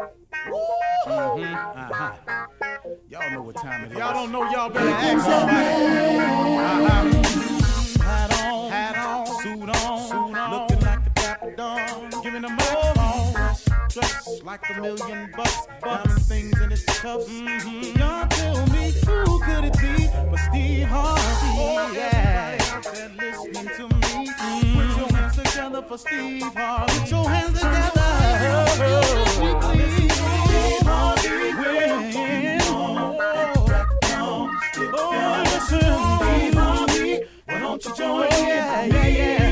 Mm-hmm. Uh-huh. Y'all know what time it is. Y'all don't know, y'all better ask somebody. Uh-huh. Hat on, hat on, suit on, suit on, looking like a dapper dawn, giving them all dressed like a million bucks, things in its. Mm-hmm. Y'all tell me who could it be but Steve Harvey? Oh, yeah. Everybody out there listening to me, together for Steve Harvey. Put your hands together. Steve Harvey. Oh, oh, yeah, yeah.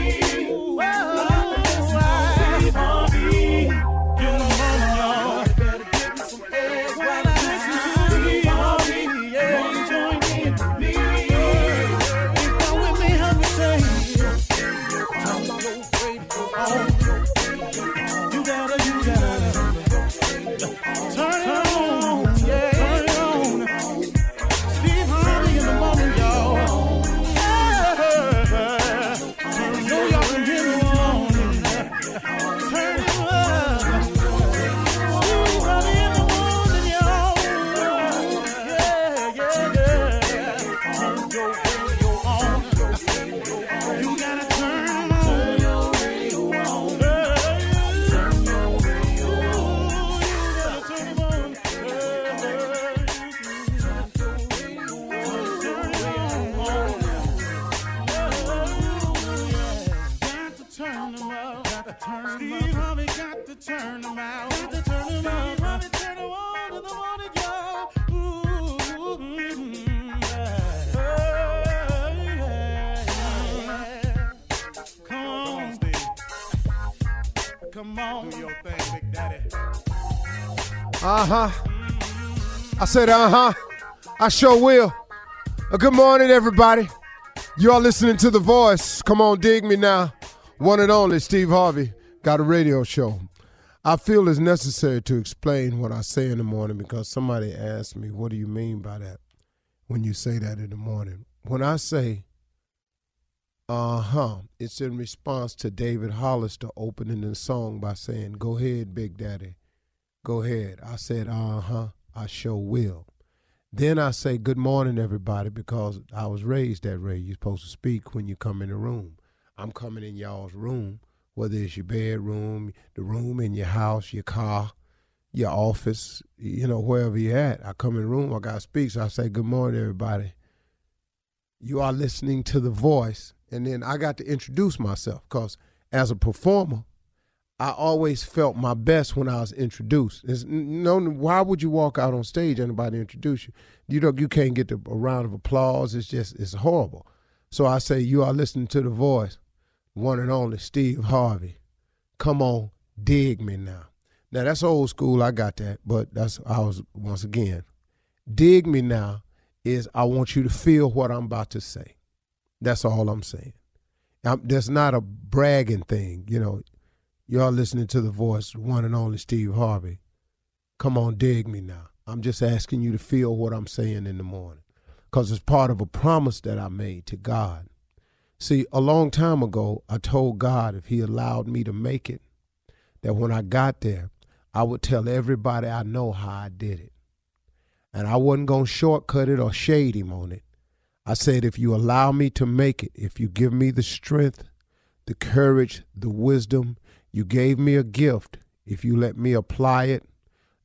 Uh huh. I said, uh huh. I sure will. Good morning, everybody. You are listening to The Voice. Come on, dig me now. One and only Steve Harvey got a radio show. I feel it's necessary to explain what I say in the morning because somebody asked me, What do you mean by that when you say that in the morning? When I say, uh huh, it's in response to David Hollister opening the song by saying, Go ahead, Big Daddy. Go ahead. I said, uh huh, I sure will. Then I say, Good morning, everybody, because I was raised that way. You're supposed to speak when you come in the room. I'm coming in y'all's room, whether it's your bedroom, the room in your house, your car, your office, you know, wherever you're at. I come in the room, I got to speak. So I say, Good morning, everybody. You are listening to the voice. And then I got to introduce myself because as a performer, I always felt my best when I was introduced. It's, no, why would you walk out on stage and anybody introduce you? You don't, you can't get the, a round of applause. It's just, it's horrible. So I say, you are listening to the voice, one and only Steve Harvey. Come on, dig me now. Now that's old school. I got that, but that's I was once again. Dig me now is I want you to feel what I'm about to say. That's all I'm saying. I'm, that's not a bragging thing, you know. Y'all listening to the voice, one and only Steve Harvey. Come on, dig me now. I'm just asking you to feel what I'm saying in the morning because it's part of a promise that I made to God. See, a long time ago, I told God if He allowed me to make it, that when I got there, I would tell everybody I know how I did it. And I wasn't going to shortcut it or shade Him on it. I said, if you allow me to make it, if you give me the strength, the courage, the wisdom, you gave me a gift. If you let me apply it,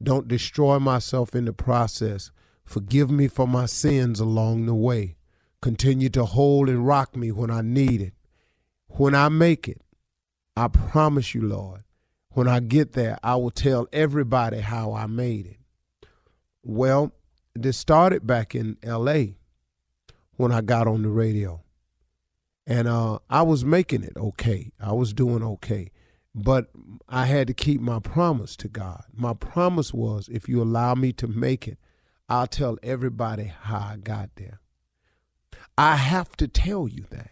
don't destroy myself in the process. Forgive me for my sins along the way. Continue to hold and rock me when I need it. When I make it, I promise you, Lord, when I get there, I will tell everybody how I made it. Well, this started back in LA when I got on the radio. And uh, I was making it okay. I was doing okay. But I had to keep my promise to God. My promise was if you allow me to make it, I'll tell everybody how I got there. I have to tell you that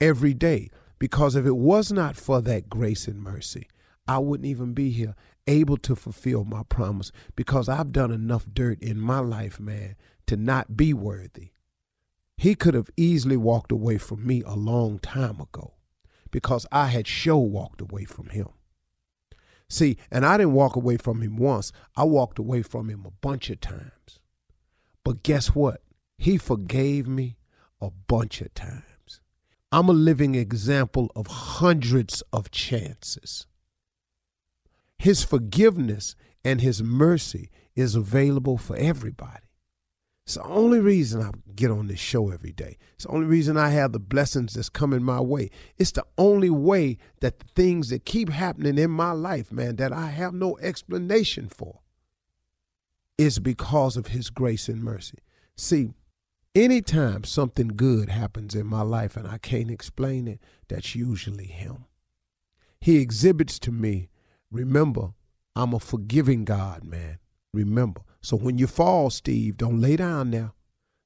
every day because if it was not for that grace and mercy, I wouldn't even be here able to fulfill my promise because I've done enough dirt in my life, man, to not be worthy. He could have easily walked away from me a long time ago because I had show walked away from him. See, and I didn't walk away from him once. I walked away from him a bunch of times. But guess what? He forgave me a bunch of times. I'm a living example of hundreds of chances. His forgiveness and his mercy is available for everybody. It's the only reason I get on this show every day. It's the only reason I have the blessings that's coming my way. It's the only way that the things that keep happening in my life, man, that I have no explanation for, is because of his grace and mercy. See, anytime something good happens in my life and I can't explain it, that's usually him. He exhibits to me, remember, I'm a forgiving God, man. Remember. So when you fall, Steve, don't lay down there.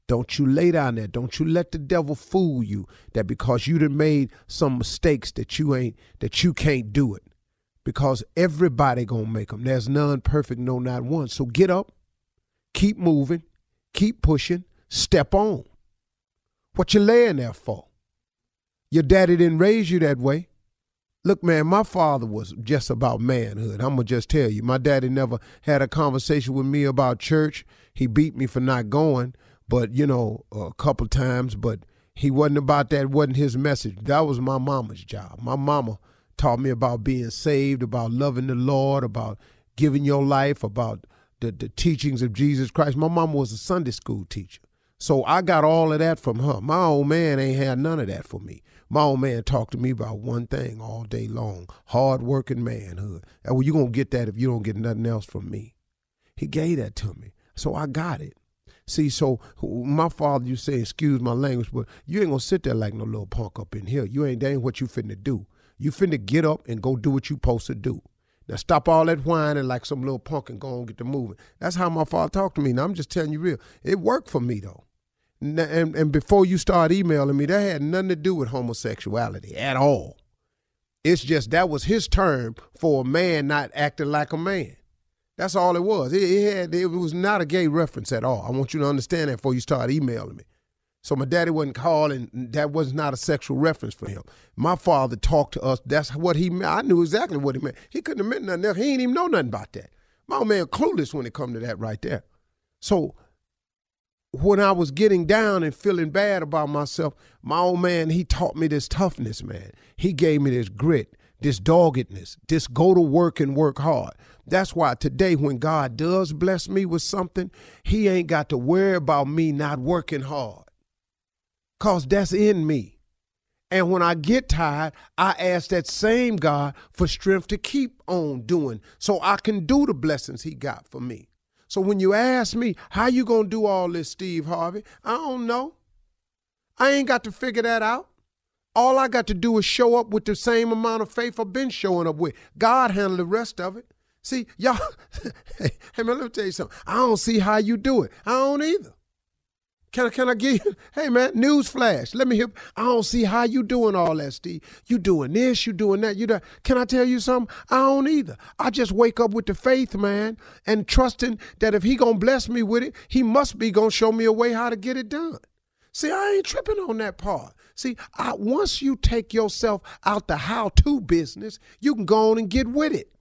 Don't you lay down there. Don't you let the devil fool you that because you done made some mistakes that you ain't that you can't do it. Because everybody gonna make them. There's none perfect, no not one. So get up, keep moving, keep pushing, step on. What you laying there for? Your daddy didn't raise you that way. Look, man, my father was just about manhood. I'm going to just tell you. My daddy never had a conversation with me about church. He beat me for not going, but, you know, a couple times, but he wasn't about that, wasn't his message. That was my mama's job. My mama taught me about being saved, about loving the Lord, about giving your life, about the, the teachings of Jesus Christ. My mama was a Sunday school teacher. So I got all of that from her. My old man ain't had none of that for me. My old man talked to me about one thing all day long hard working manhood. And well, you're going to get that if you don't get nothing else from me. He gave that to me. So I got it. See, so my father, you say, excuse my language, but you ain't gonna sit there like no little punk up in here. You ain't, that ain't what you finna do. You finna get up and go do what you supposed to do. Now stop all that whining like some little punk and go and get the moving. That's how my father talked to me. Now I'm just telling you real. It worked for me though and, and before you start emailing me, that had nothing to do with homosexuality at all. It's just that was his term for a man not acting like a man. That's all it was. It, it, had it was not a gay reference at all. I want you to understand that before you start emailing me. So my daddy wasn't calling. That was not a sexual reference for him. My father talked to us. That's what he meant. I knew exactly what he meant. He couldn't have meant nothing else. He didn't even know nothing about that. My old man clueless when it come to that right there. So when I was getting down and feeling bad about myself, my old man, he taught me this toughness, man. He gave me this grit, this doggedness, this go to work and work hard. That's why today, when God does bless me with something, he ain't got to worry about me not working hard. Cause that's in me. And when I get tired, I ask that same God for strength to keep on doing so I can do the blessings he got for me. So when you ask me, how you going to do all this, Steve Harvey? I don't know. I ain't got to figure that out. All I got to do is show up with the same amount of faith I've been showing up with. God handle the rest of it. See, y'all, hey man, let me tell you something. I don't see how you do it. I don't either. Can I, can I give you, hey man, news flash. Let me hear, I don't see how you doing all that, Steve. You doing this, you doing that, you that. Can I tell you something? I don't either. I just wake up with the faith, man, and trusting that if he gonna bless me with it, he must be gonna show me a way how to get it done. See, I ain't tripping on that part. See, I, once you take yourself out the how-to business, you can go on and get with it.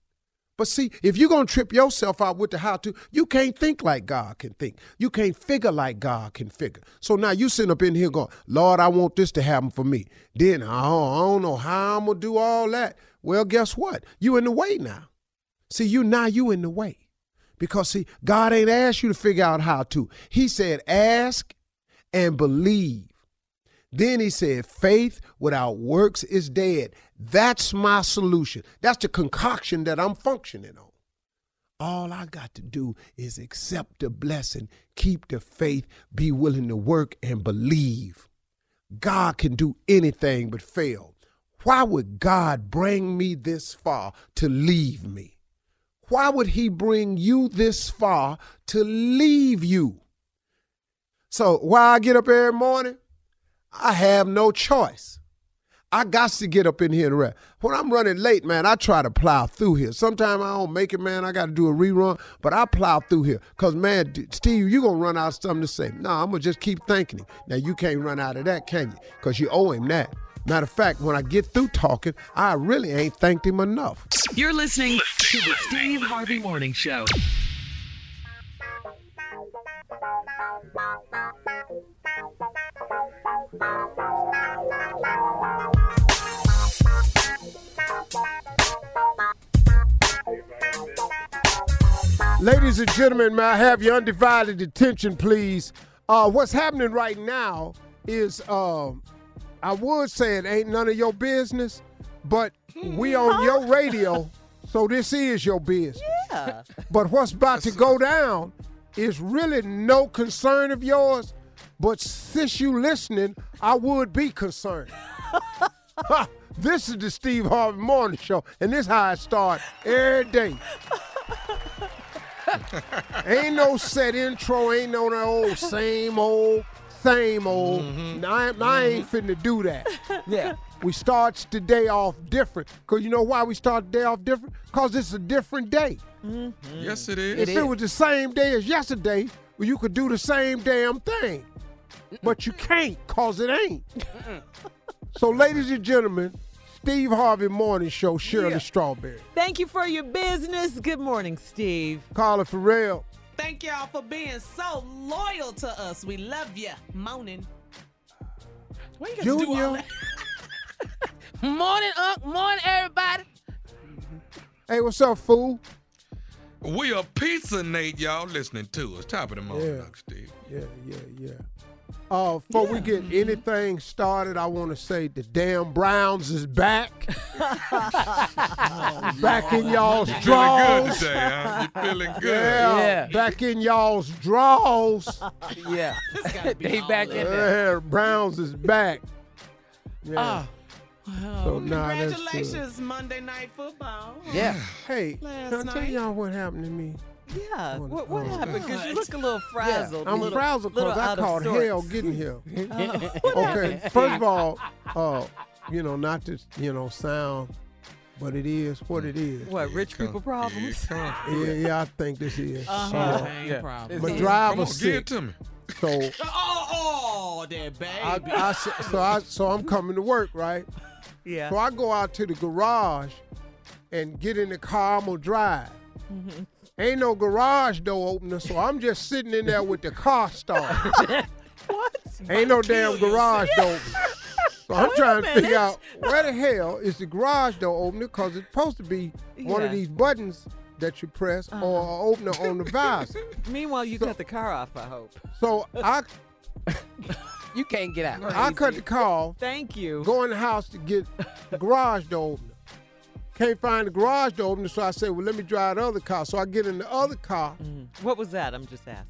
But see, if you're going to trip yourself out with the how to, you can't think like God can think. You can't figure like God can figure. So now you sitting up in here going, Lord, I want this to happen for me. Then uh, I don't, I don't know how I'm going to do all that. Well, guess what? You in the way now. See, you now you in the way. Because see, God ain't asked you to figure out how to. He said, ask and believe. Then he said, faith without works is dead. That's my solution. That's the concoction that I'm functioning on. All I got to do is accept the blessing, keep the faith, be willing to work and believe. God can do anything but fail. Why would God bring me this far to leave me? Why would He bring you this far to leave you? So, why I get up every morning? I have no choice. I got to get up in here and rap. When I'm running late, man, I try to plow through here. Sometimes I don't make it, man. I got to do a rerun, but I plow through here. Because, man, Steve, you're going to run out of something to say. No, I'm going to just keep thanking him. Now, you can't run out of that, can you? Because you owe him that. Matter of fact, when I get through talking, I really ain't thanked him enough. You're listening to the Steve Harvey Morning Show. Ladies and gentlemen, may I have your undivided attention, please? Uh, what's happening right now is, um, I would say it ain't none of your business, but we on your radio, so this is your business. Yeah. But what's about to go down is really no concern of yours. But since you listening, I would be concerned. This is the Steve Harvey Morning Show, and this how I start every day. ain't no set intro, ain't no that old same old, same old. Mm-hmm. Now, I, I ain't mm-hmm. finna do that. Yeah. We starts the day off different. Cause you know why we start the day off different? Cause it's a different day. Mm-hmm. Yes, it is. if it was the same day as yesterday, well, you could do the same damn thing. But you can't, cause it ain't. so, ladies and gentlemen, Steve Harvey Morning Show, Shirley Yeah. Strawberry. Thank you for your business. Good morning, Steve. Carla Ferrell. Thank y'all for being so loyal to us. We love you. Moaning. Why you gotta do all Junior. that? Morning, Unc. Morning, everybody. Hey, what's up, fool? We are Pizza Nate, y'all listening to us. Top of the morning, Yeah. Uncle Steve. Yeah, yeah, yeah. Uh, before we get anything started, I want to say the damn Browns is back. back in y'all's draws. You Feeling good draws. today, huh? You feeling good? Yeah, Yeah. back in y'all's draws. Yeah. This they back in there. Yeah, Browns is back. Yeah. Ah. so nah. Congratulations, Monday Night Football. Yeah. Hey, Last can I tell night. y'all what happened to me? Yeah. Oh, What, what oh. happened? Because you look a little frazzled. I'm a little, frazzled little because I out of caught sorts. hell getting here. What Okay, happened, first of all, uh, you know, not to you know sound, but it is what it is. What, rich people problems? Yeah. Yeah, yeah, I think this is. Uh-huh. Uh, Same Yeah. problem. my Come driver Come on, give sick, it to me. so Oh, oh, that baby. I, I s- so I so I'm coming to work, right? Yeah. So I go out to the garage and get in the car. I'm gonna drive. Mm-hmm. Ain't no garage door opener, so I'm just sitting in there with the car started. what? Ain't no damn garage door opener. So I'm Wait trying to figure out where the hell is the garage door opener because it's supposed to be one of these buttons that you press uh-huh. or an opener on the visor. Meanwhile, you cut the car off, I hope. So I You can't get out. I cut the car off, Thank you. go in the house to get the garage door opener. Can't find the garage door opener, so I said, well, let me drive the other car. So I get in the other car. What was that? I'm just asking.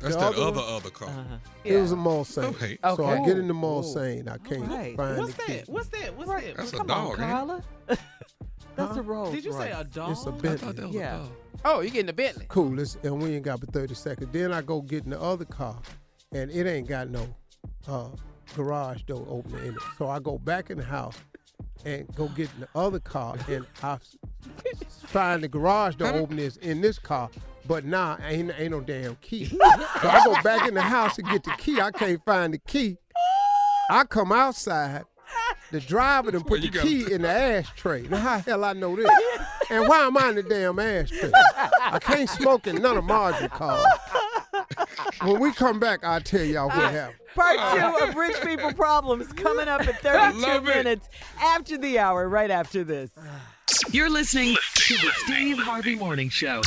That's The that other other other car. Uh-huh. It was a Mulsanne. Okay. So I Okay. get in the Ooh. Mulsanne. I can't right. find What's the key. What's that? What's that? What's Right. that? That's a Come dog, on, ain't it? Carla. That's Huh? a Rolls Did you say a Royce. dog? It's a I thought Bentley. that was Yeah. a dog. Oh, you getting the Bentley. Cool. Let's, and we ain't got but 30 seconds. Then I go get in the other car, and it ain't got no uh, garage door opener in it. So I go back in the house and go get in the other car, and I find the garage door opener is in this car. But nah, ain't ain't no damn key. so I go back in the house to get the key. I can't find the key. I come outside. The driver done put the key in the ashtray. Now how the hell I know this? And why am I in the damn ashtray? I can't smoke in none of Margin cars. When we come back, I'll tell y'all what uh, happened. Part two of Rich People Problems coming up at 32 minutes after the hour, right after this. You're listening to the Steve Harvey Morning Show.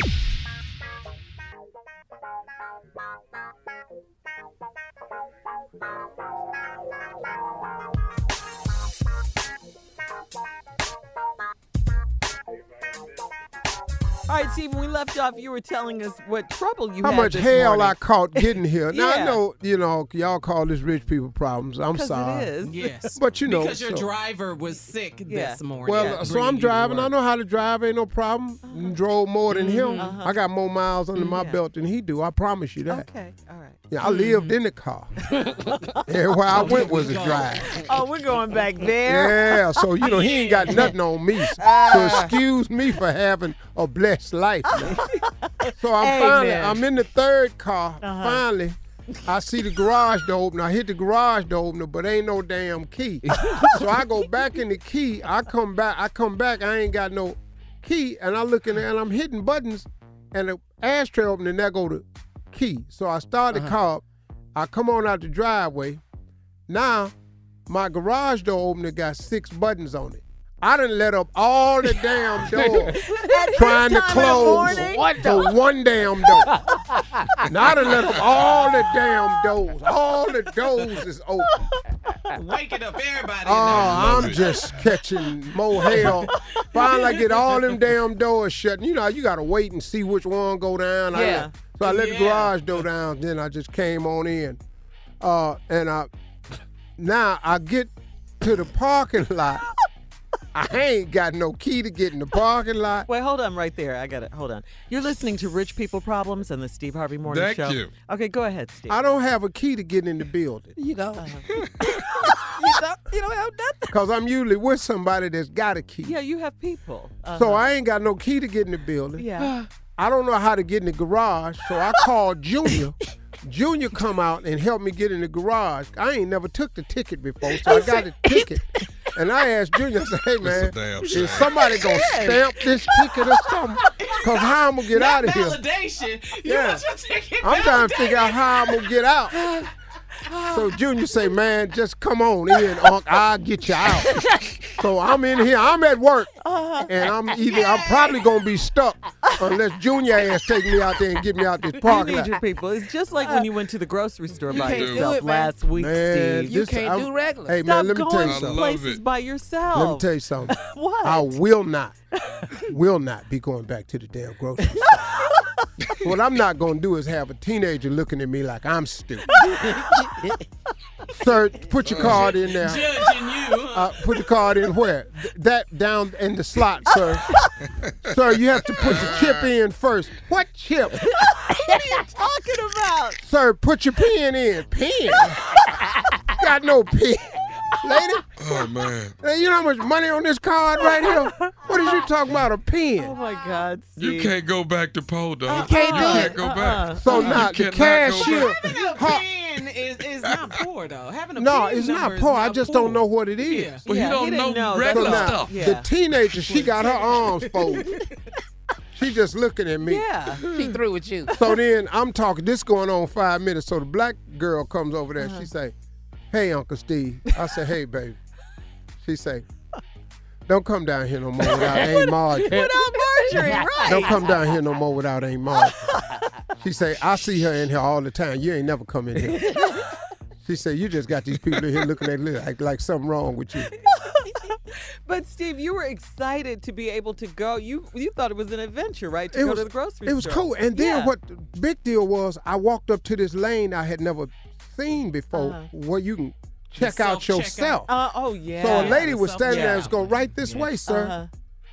All right, Steve, when we left off, you were telling us what trouble you How had How much this hell I caught getting here. Now I know, you know, y'all call this rich people problems. I'm sorry. it is. Yes. But you know, because your so- driver was sick Yeah. this morning. Well, Yeah, so I'm driving. I know how to drive. Ain't no problem. Drove more than him. Uh-huh. I got more miles under my Yeah. belt than he do. I promise you that. Okay, all right. Yeah, I lived in the car. Everywhere I went was a drive. Oh, we're going back there. Yeah, so you know he ain't got nothing on me. So excuse me for having a blessed life. So I'm finally, Amen. I'm in the third car. Uh-huh. Finally, I see the garage door opener. I hit the garage door opener, but ain't no damn key. so I go back in the key. I come back. I come back. I ain't got no key, and I look in there and I'm hitting buttons, and the ashtray opener. And there go the key. So I start the uh-huh. car. up. I come on out the driveway. Now my garage door opener got six buttons on it. I done let up all the damn doors trying to close morning? One the one damn door. now I done let up all the damn doors. All the doors is open. Waking up everybody. Oh, in I'm just catching more hell. Finally, I get all them damn doors shut. You know, you gotta wait and see which one go down. I- Yeah. so I let the garage door down. Then I just came on in, uh, and I now I get to the parking lot. I ain't got no key to get in the parking lot. Wait, hold on right there. I got it. Hold on. You're listening to Rich People Problems on the Steve Harvey Morning Thank Show. you. Okay, go ahead, Steve. I don't have a key to get in the building You know. you, don't, you don't have nothing. because I'm usually with somebody that's got a key. Yeah, you have people. Uh-huh. So I ain't got no key to get in the building. Yeah. I don't know how to get in the garage, so I called Junior. Junior come out and help me get in the garage. I ain't never took the ticket before, so I got the ticket. And I asked Junior, I said, hey man, damn is shame. somebody gonna stamp this ticket or something? Cause how I'm gonna get out of here? Validation. You Yeah. want your ticket I'm trying to figure out how I'm gonna get out. So Junior say, man, just come on in, Unc. I'll get you out. So I'm in here. I'm at work, and I'm either I'm probably gonna be stuck unless Junior ass take me out there and get me out this parking You parking need lot. your people. It's just like when you went to the grocery store by can't do yourself it, man. last week, Man, Steve. You this- can't I'm- do regular. Hey Stop man, let me tell going you something. places it. by yourself. Let me tell you something. What? I will not, will not be going back to the damn grocery store. what I'm not gonna do is have a teenager looking at me like I'm stupid. Sir, put your card in there. Judging you. Uh, put the card in where? Th- that down in the slot, sir. sir, you have to put your chip in first. What chip? What are you talking about? Sir, put your pen in. Pen? Got no pen. Lady, Oh man. hey, you know how much money on this card right here? What is you talking about, a pen? Oh my God, Steve. You can't go back to Poe, though. You can't do can't it. go Uh-uh. back. So You now, the cannot go cashier. Having a pen is, is not poor though. Having a no, it's not is poor. I just poor. don't know what it is. Yeah. But Yeah, he don't he know, know. regular So now, stuff. Yeah. the teenager, she got her arms folded. She just looking at me. Yeah. She through with you. So then I'm talking, this going on five minutes. So the black girl comes over there. She uh-huh. say, hey, Uncle Steve. I say, hey, baby. She say, don't come down here no more without Aunt Marjorie. Without Marjorie, right? Don't come down here no more without Aunt Marjorie. She say, I see her in here all the time. You ain't never come in here. She said, you just got these people in here looking at you like, like something wrong with you. But Steve, you were excited to be able to go. You you thought it was an adventure, right? To It go was- to the grocery store. It was store. cool. And then Yeah. what the big deal was, I walked up to this lane I had never seen before Uh-huh. where you can check out self-checkout. yourself. Uh, oh yeah. So a lady the was standing there and was self-checkout. going right this way, sir. Uh-huh.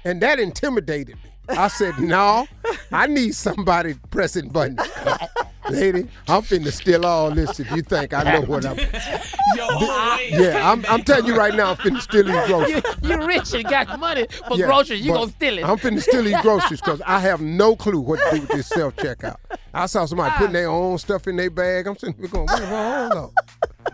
And that intimidated me. I said, no, I need somebody pressing buttons. Lady, I'm finna steal all this if you think I know what I'm. Yo, wait. Yeah, I'm, I'm telling you right now, I'm finna steal these groceries. You, you rich and got money for Yeah, groceries. You but gonna steal it. I'm finna steal these groceries because I have no clue what to do with this self checkout. I saw somebody putting their own stuff in their bag. I'm sitting here going, wait, hold on.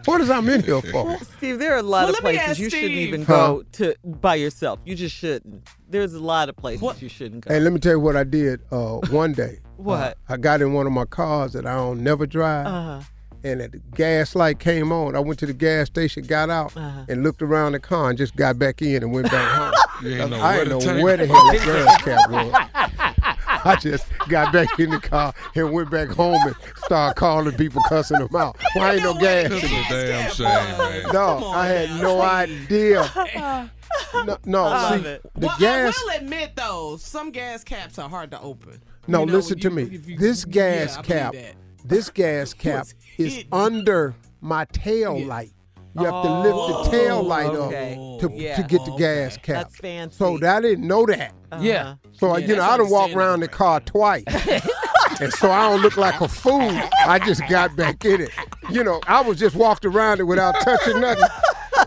What is I'm in here for? Steve, there are a lot Well, of places ask you shouldn't Steve. even Huh? go to by yourself. You just shouldn't. There's a lot of places What- you shouldn't go. Hey, let me tell you what I did uh, one day. What? Uh, I got in one of my cars that I don't never drive. Uh-huh. and the gas light came on. I went to the gas station, got out, Uh-huh. and looked around the car and just got back in and went back home. You ain't know I where didn't know where the hell the gas cap was. I just got back in the car and went back home and started calling people, cussing them out. Why ain't no gas? That's a damn shame, man. No, on I had now. no idea. No, no I see, it. the well, gas. I will admit though, some gas caps are hard to open. No, You know, listen to you- me. you- This gas I believe cap, this gas cap is hidden. under my tail Yeah. light. You have to lift the tail light okay. up to, Yeah. to get the gas Okay. cap. That's fancy. So I didn't know that. Yeah. Uh-huh. So Yeah, you know, that's I done walk around the right. car twice, and so I don't look like a fool. I just got back in it. You know, I was just walked around it without touching nothing,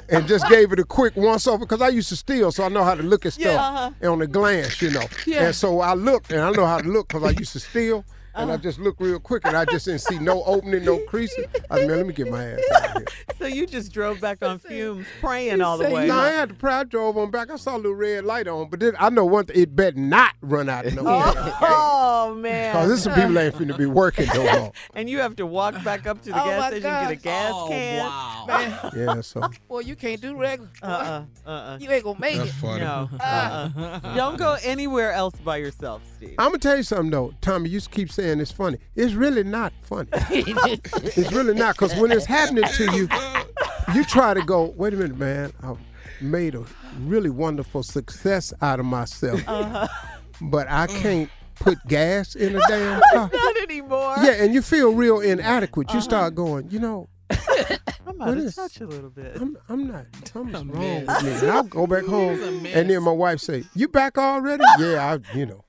and just gave it a quick once over because I used to steal, so I know how to look at stuff uh-huh. on the glance. You know, and so I looked, and I know how to look because I used to steal. And I just looked real quick, and I just didn't see no opening, no creasing. I said, man, let me get my ass out of here. So you just drove back on fumes, praying all the way. No, I had to pray. I drove on back. I saw a little red light on, but then I know one thing: it better not run out of no Oh Cause man! this some people ain't finna be working no more. And you have to walk back up to the Oh, gas my station and get a gas oh, can. wow. Man, Yeah, so Well, you can't do regular. Uh uh uh uh. You ain't gonna make That's it. funny. No. Uh-uh. Don't go anywhere else by yourself, Steve. I'm gonna tell you something though. Tommy, you keep saying it's funny. It's really not funny. It's really not, cause when it's happening to you, you try to go. Wait a minute, man. I made a really wonderful success out of myself, uh-huh. but I can't put gas in a damn car. Not anymore. Yeah, and you feel real inadequate. You uh-huh. start going, you know, I'm out of touch a little bit. I'm, I'm not. Something's wrong with me. And I'll go back home, and then my wife say, "You back already?" yeah, I, you know.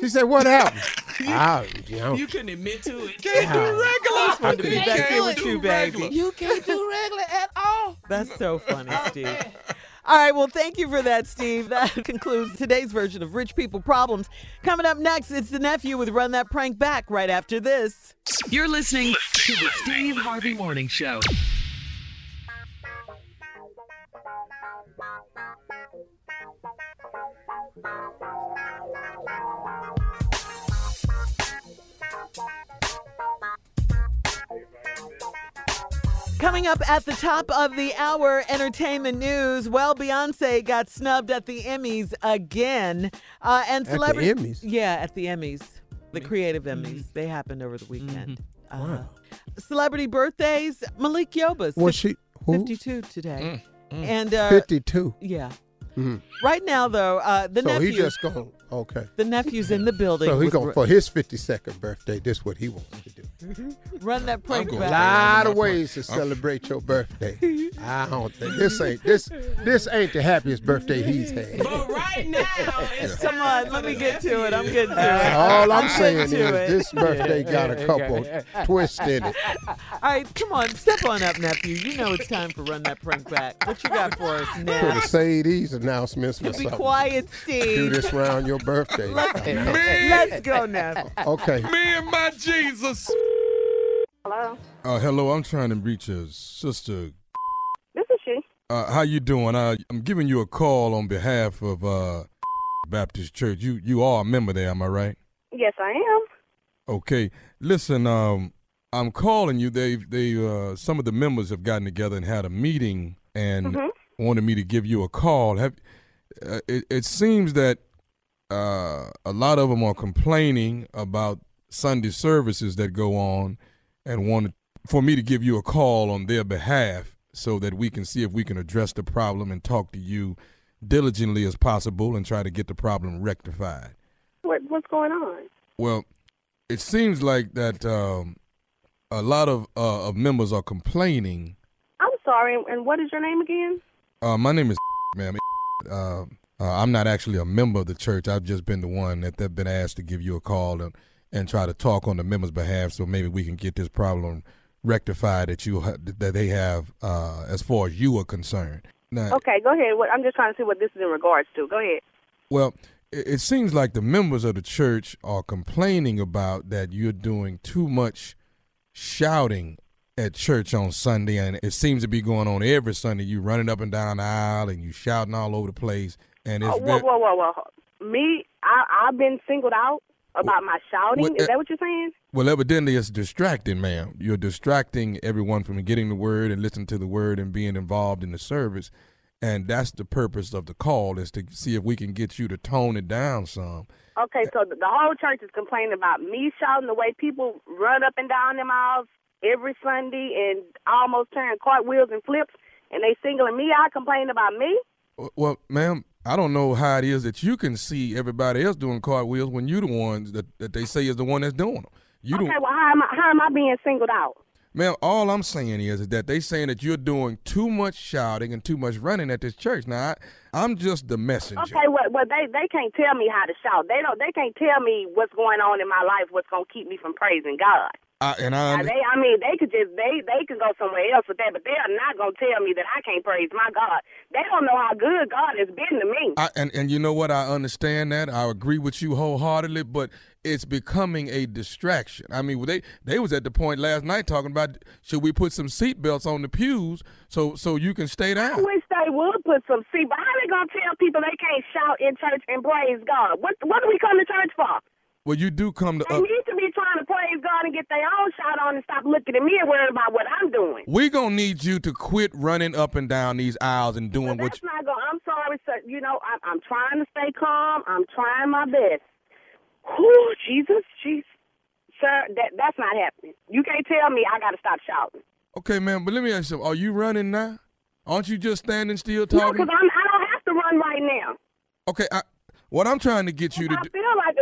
she said, "What happened?" I, you know, You couldn't admit to it. You can't do regular. wanted to be back here with do you, regular. baby. you can't do regular at all. That's so funny, oh, Steve. All right, well, thank you for that, Steve. That concludes today's version of Rich People Problems. Coming up next, it's the nephew with Run That Prank Back right after this. You're listening to the Steve Harvey Morning Show. Coming up at the top of the hour, entertainment news. Well, Beyonce got snubbed at the Emmys again. Uh, and the celebrity. Emmys? Yeah, at the Emmys. The creative Emmys. They happened over the weekend. Uh, Wow. Celebrity birthdays. Malik Yoba's. was she who? 52 today. And uh, Fifty-two. yeah. Mhm. Right now, though, uh, the So nephew, he just going okay. the nephew's in the building. So he with going for his fifty-second birthday. This what he wants to do. Mm-hmm. run that prank back. A lot of ways to celebrate your birthday. I don't think this ain't this this ain't the happiest birthday he's had. But right now, it's Come on, let me get to it. I'm getting to it. All I'm saying is it. this birthday got a couple twists in it. All right, come on, step on up, nephew. You know it's time for run that prank back. What you got for us Could now? have say these announcements for Be something. quiet, Do this around your birthday. Me, Let's go, Neff. Okay. me and my Jesus. Hello, Uh, hello, I'm trying to reach a sister. this is she. Uh, how you doing? Uh, I'm giving you a call on behalf of uh, Baptist Church. You you are a member there, am I right? Yes, I am. Okay. Listen, um, I'm calling you. They they uh, some of the members have gotten together and had a meeting and wanted me to give you a call. Have uh, it, it seems that uh, a lot of them are complaining about Sunday services that go on and wanted for me to give you a call on their behalf so that we can see if we can address the problem and talk to you diligently as possible and try to get the problem rectified. What what's going on? Well, it seems like that um, a lot of uh, of members are complaining. I'm sorry, and what is your name again? Uh, my name is ma'am. Uh, uh, I'm not actually a member of the church. I've just been the one that they've been asked to give you a call and and try to talk on the members' behalf, so maybe we can get this problem rectified that you that they have uh, as far as you are concerned. Now, Okay, go ahead. What, I'm just trying to see what this is in regards to. Go ahead. Well, it, it seems like the members of the church are complaining about that you're doing too much shouting at church on Sunday, and it seems to be going on every Sunday. You running up and down the aisle and you shouting all over the place, and oh, it's Oh, whoa, whoa, whoa, whoa. Me, I, I've been singled out about my shouting. what- is that what you're saying? well, evidently it's distracting, ma'am. You're distracting everyone from getting the word and listening to the word and being involved in the service. And that's the purpose of the call is to see if we can get you to tone it down some. Okay, so the, the whole church is complaining about me shouting the way people run up and down them aisles every Sunday and almost turn cartwheels and flips, and they singling me out, complaining about me. Well, ma'am, I don't know how it is that you can see everybody else doing cartwheels when you're the ones that, that they say is the one that's doing them. You Okay, don't, well, how am I, how am I being singled out? ma'am. All I'm saying is, is that they saying that you're doing too much shouting and too much running at this church. Now, I, I'm just the messenger. Okay, well, well, they they can't tell me how to shout. They don't. They can't tell me what's going on in my life. What's gonna keep me from praising God? I, and I, they, I mean, they could just they they can go somewhere else with that, but they are not gonna tell me that I can't praise my God. They don't know how good God has been to me. I, and and you know what? I understand that. I agree with you wholeheartedly. But it's becoming a distraction. I mean, they they was at the point last night talking about should we put some seatbelts on the pews so so you can stay down. I wish they would put some seat, but how they gonna tell people they can't shout in church and praise God? What what do we come to church for? Well, you do come to. They Uh, need to be trying to praise God and get their own shot on and stop looking at me and worrying about what I'm doing. We're gonna need you to quit running up and down these aisles and doing But what. that's not going. I'm sorry, sir. You know, I'm, I'm trying to stay calm. I'm trying my best. Whew, Jesus, Jesus, sir, that that's not happening. You can't tell me I got to stop shouting. Okay, man, but let me ask you something. Are you running now? Aren't you just standing still talking? No, because I don't have to run right now. okay, I, what I'm trying to get you to I do. feel like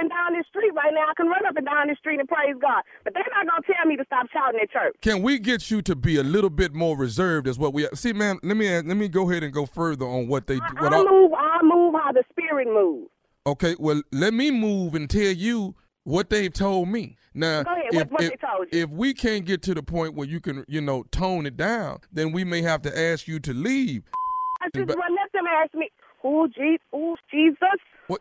and down this street right now, I can run up and down this street and praise God. But they're not gonna tell me to stop shouting at church. Can we get you to be a little bit more reserved? Is what we see, man. Let me let me go ahead and go further on what they. What I all- move. I move how the spirit moves. Okay, well, let me move and tell you what they've told me. Now, Go ahead, if, what- what if, they told you? if we can't get to the point where you can, you know, tone it down, then we may have to ask you to leave. I just well, let them ask me. Who, Jesus? Who, Jesus? Who,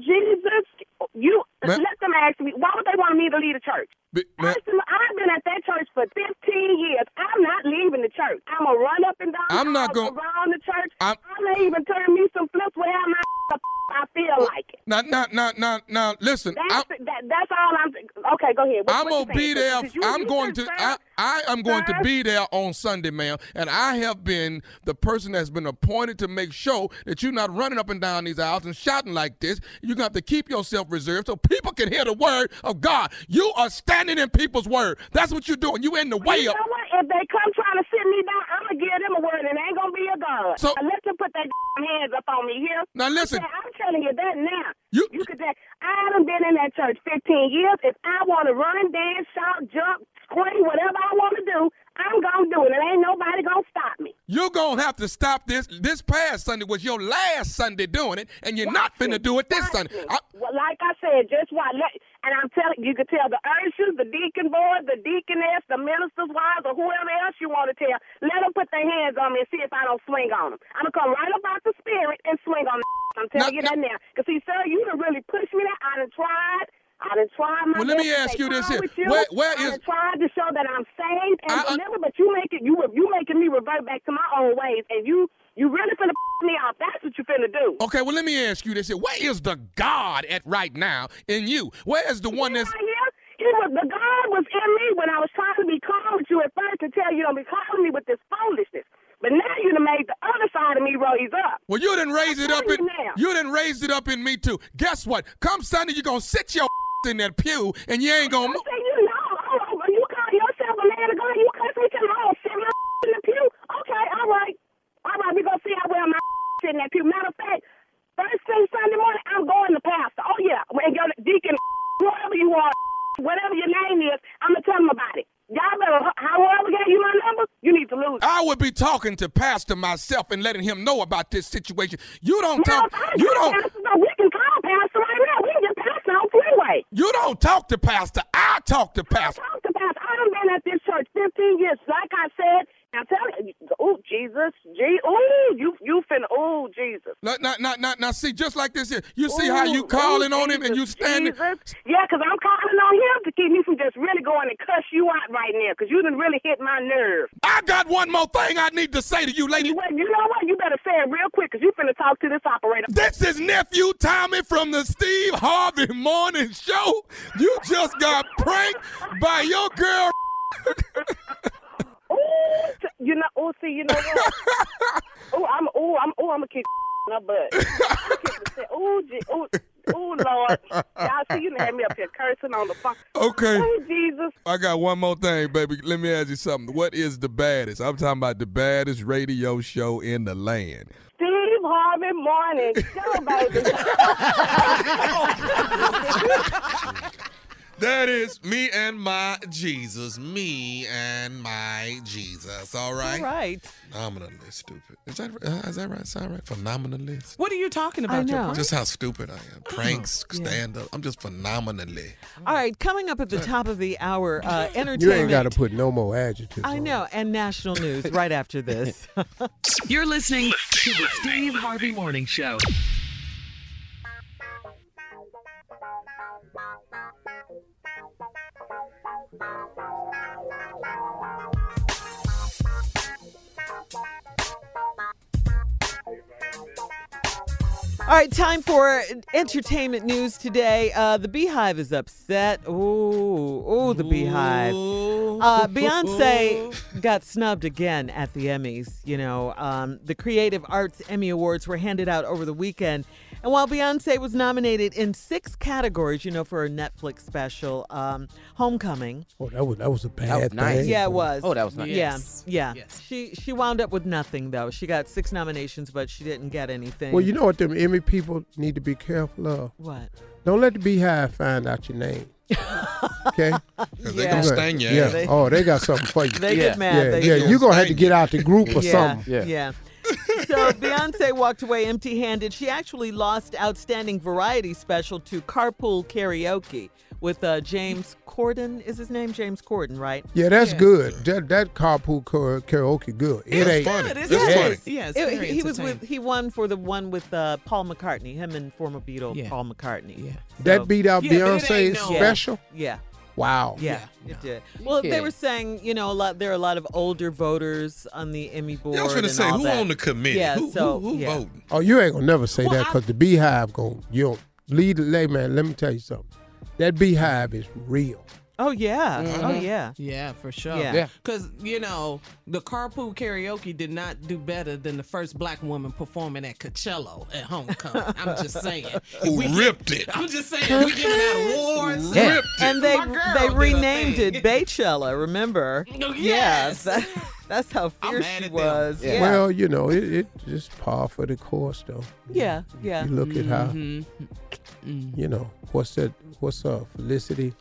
Jesus? You Ma'am? let them ask me. Why would they want me to leave the church? Ask them, I've been at that church for 15 years. I'm not leaving the church. I'm gonna run up and down. I'm not gonna- around the church. I'm- I may even turn me some flips wherever my I feel like it. now, now, now, now, now, listen. That's that, that's all I'm. Okay, go ahead. What, I'm what gonna be there. You- I'm you going to. said, I, I am going to be there on Sunday, ma'am. And I have been the person that's been appointed to make sure that you're not running up and down these aisles and shouting like this. You're gonna have to keep yourself reserved so people can hear the word of God. You are standing in people's word. That's what you're doing. You in the way You of. know what? If they come trying to sit me down, I'm gonna give them a word, and it ain't gonna be a God. So- Now, let them put their hands up on me here. Now listen. I'm telling you that now. You- you could. Say, I haven't been in that church 15 years. If I want to run, dance, shout, jump, scream, whatever I want to do, I'm gonna do it. And ain't nobody gonna stop me. You're gonna have to stop this. This past Sunday was your last Sunday doing it, and you're not Watch finna me. do it this Watch Sunday. I- well, like I said, just watch. And I'm telling you, can tell the ushers, the deacon board, the deaconess, the minister's wives, or whoever else you want to tell. Let them put their hands on me and see if I don't swing on them. I'm gonna come right about out the spirit and swing on them. I'm telling Now- you that now. Cause see, sir, you done really pushed me there. I done tried. I done tried my Well, let me ask you this here. you. Where- where I is- done tried to show that I'm saved and I- I- delivered, but you make it you you making me revert back to my own ways, and you you really finna me off. That's what you finna do. Okay, well, let me ask you this here. Where is the God at right now in you? Where is the one that's. Right here, he was the God was in me when I was trying to be calm with you at first to tell you don't be calling me with this foolishness. But now you done made the other side of me raise up. Well, you didn't raise it up in. you. You didn't raise it up in me too. Guess what? Come Sunday, you're gonna sit your in that pew, and you ain't gonna. I move. you know, oh, oh, you call yourself a man of God, you cuss me oh, to my own sit my in the pew. Okay, all right. All right, we gonna see how well my in that pew. Matter of fact, first thing Sunday morning, I'm going to pastor. Oh yeah, and your deacon, whoever you are, whatever your name is, I'm gonna tell them about it. Y'all better, however gave you my number, you need to lose. I would be talking to Pastor myself and letting him know about this situation. You don't Now, talk. I You don't. Pastor, though, we can call Pastor right now. We can get Pastor on freeway. You don't talk to Pastor. I talk to Pastor. Talk to Pastor. I done been at this church 15 years. Like I said, now tell me, oh, Jesus, Gee, oh, you, you finna, oh, Jesus. Now, now, now, now, now, see, just like this here. You see how oh, you calling oh, on him and you standing. Jesus. Yeah, because I'm calling on him to keep me from just really going and cuss you out right now because you done really hit my nerve. I got one more thing I need to say to you, lady. Well, you know what? You better say it real quick because you finna talk to this operator. This is nephew Tommy from the Steve Harvey Morning Show. You just got pranked by your girl. You know, oh, see, you know what? oh, I'm, oh, I'm, oh, I'm gonna kick my butt. Oh, oh, oh, Lord, y'all see, you had me up here cursing on the phone. Okay. Oh, Jesus. I got one more thing, baby. Let me ask you something. What is the baddest? I'm talking about the baddest radio show in the land. Steve Harvey Morning Show, baby. That is me and my Jesus. Me and my Jesus. All right. All right. Phenomenally stupid. Is that uh, is that right? Sound right? Phenomenally. What are you talking about? I know. Just how stupid I am. Pranks, yeah. stand up. I'm just phenomenally. All right. Coming up at the top of the hour, uh, entertainment. You ain't got to put no more adjectives. I on know, and national news right after this. You're listening to the Steve Harvey Morning Show. All right, time for entertainment news today. Uh, the BeyHive is upset. Ooh, ooh, the BeyHive. Uh, Beyonce got snubbed again at the Emmys. You know, um, the Creative Arts Emmy Awards were handed out over the weekend. And while Beyonce was nominated in six categories, you know, for her Netflix special, um, Homecoming. Oh, that was that was a bad was nice. Yeah, it was. Oh, that was nice. Yes. Yeah, yeah. Yes. She she wound up with nothing though. She got six nominations, but she didn't get anything. Well, you know what them Emmy people need to be careful of. what? Don't let the BeyHive find out your name. Okay. Because they Yeah. gonna sting your Yeah. ass. They- oh, they got something for you. They Yeah. get mad. yeah, they yeah. You're gonna have to get out the group or yeah, something. Yeah. yeah. So Beyonce walked away empty-handed. She actually lost outstanding variety special to Carpool Karaoke with uh, James Corden. Is his name James Corden? Right? Yeah, that's Yeah. good. That that carpool karaoke good. It It's ain't. funny. Good, It's isn't funny. it? Yeah, it's It- very he was with. He won for the one with uh, Paul McCartney. Him and former Beatle Yeah. Paul McCartney. Yeah. So- That beat out Yeah, Beyonce's no- special. Yeah. Wow. Yeah, Yeah, it did. Well, they were saying, you know, a lot. There are a lot of older voters on the Emmy board. Yeah, I was gonna say who that. on the committee? Yeah, who, so, who, who yeah. voting? Oh, you ain't gonna never say Well, that because the BeyHive gon' you don't lead the lay man. Let me tell you something. That BeyHive is real. Oh yeah. Mm-hmm. Oh yeah. Yeah, for sure. Yeah. Yeah. Because, you know, the carpool karaoke did not do better than the first black woman performing at Coachella at Homecoming. I'm just saying. Who We- ripped it? I'm just saying, we giving out awards. Yeah. Ripped it. And they they renamed it Beychella. Remember? Oh, yes. that's how fierce she was. Yeah. Yeah. Well, you know, it, it just par for the course though. yeah. Yeah. You look at how Mhm. you know what's that? What's up, Felicity?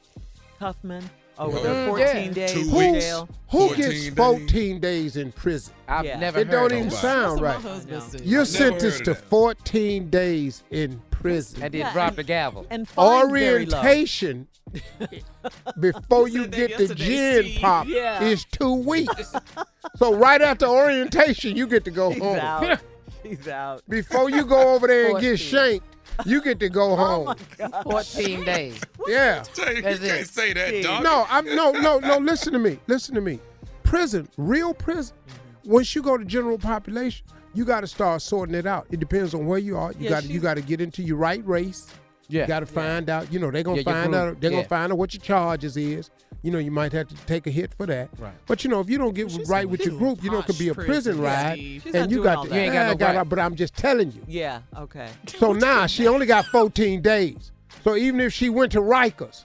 Huffman. With her 14 days Two in weeks. jail. Who 14 gets 14 days in prison? I've Yeah. never It heard don't of even that. sound right. what my husband I know. said. You're never sentenced heard to of that. 14 days in prison. And then Yeah, drop and- the gavel. And fined very low. Orientation before You you said that get the yesterday, gin Steve. pop Yeah. is two weeks. so right after orientation, you get to go She's home. out. She's out. Before you go over there and get 14. shanked, you get to go home. 14 days. yeah. Tell you, you can't it. say that, dog. No, I'm no, no, no. Listen to me. Listen to me. Prison, real prison. Once you go to general population, you got to start sorting it out. It depends on where you are. You Yeah, got to you got to get into your right race. Yeah. You got to find out. You know they're gonna Yeah, find out. They're gonna find out what your charges is. You know you might have to take a hit for that. Right. But you know if you don't get She's right with your group, you know it could be a prison prison, ride, Steve. She's not and you doing got all to. that. You ain't got Yeah, no I got- right. But I'm just telling you. Yeah. Okay. So now she only got 14 days. So even if she went to Rikers,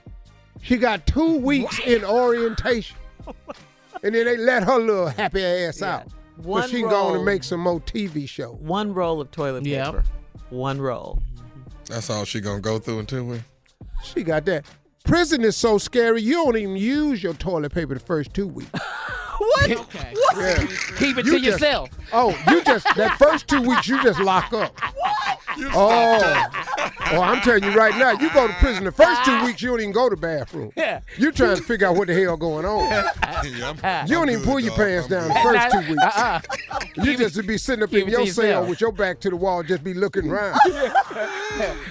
she got two weeks in orientation. And then they let her little happy ass Yeah. out. One so she can go on and make some more TV shows. One roll of toilet Yep. paper. One roll. That's all she gonna go through in two weeks. She got that. Prison is so scary, you don't even use your toilet paper the first two weeks. What? Okay. Yeah. Keep it You to just- yourself. Oh, you just, that first two weeks, you just lock up. What? Oh, oh, I'm telling you right now, you go to prison the first two ah. weeks, you don't even go to the bathroom. Yeah. You trying to figure out what the hell going on. Yeah, I'm- You don't I'm even good, pull your pants I'm down good. the first two weeks. Uh-uh. You just to be sitting up keep in it your cell with your back to the wall, just be looking around,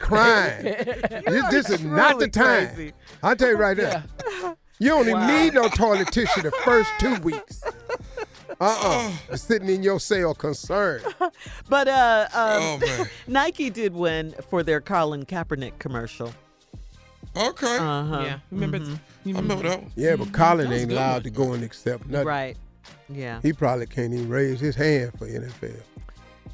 crying. This, this is not the time. crazy. I'll tell you right now. You don't even need no toilet tissue the first two weeks. Uh-uh. Sitting in your cell concerned. But uh, um, Oh man. Nike did win for their Colin Kaepernick commercial. Okay. Uh huh. Yeah. Remember? Mm-hmm. you I remember that one. Yeah, but Colin ain't allowed one. to go and accept nothing. Right. Yeah. He probably can't even raise his hand for NFL.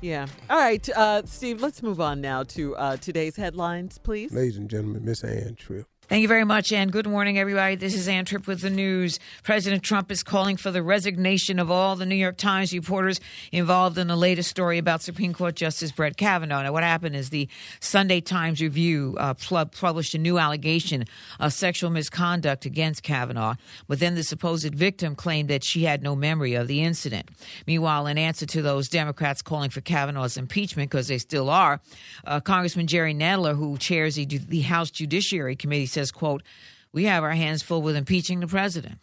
Yeah. All right, uh, Steve. Let's move on now to uh, today's headlines, please. Ladies and gentlemen, Miss Ann Tripp. Thank you very much, and good morning, everybody. This is Ann Tripp with the news. President Trump is calling for the resignation of all the New York Times reporters involved in the latest story about Supreme Court Justice Brett Kavanaugh. Now, what happened is the Sunday Times Review uh, pl- published a new allegation of sexual misconduct against Kavanaugh, but then the supposed victim claimed that she had no memory of the incident. Meanwhile, in answer to those Democrats calling for Kavanaugh's impeachment, because they still are, uh, Congressman Jerry Nadler, who chairs the, the House Judiciary Committee, says, quote, we have our hands full with impeaching the president.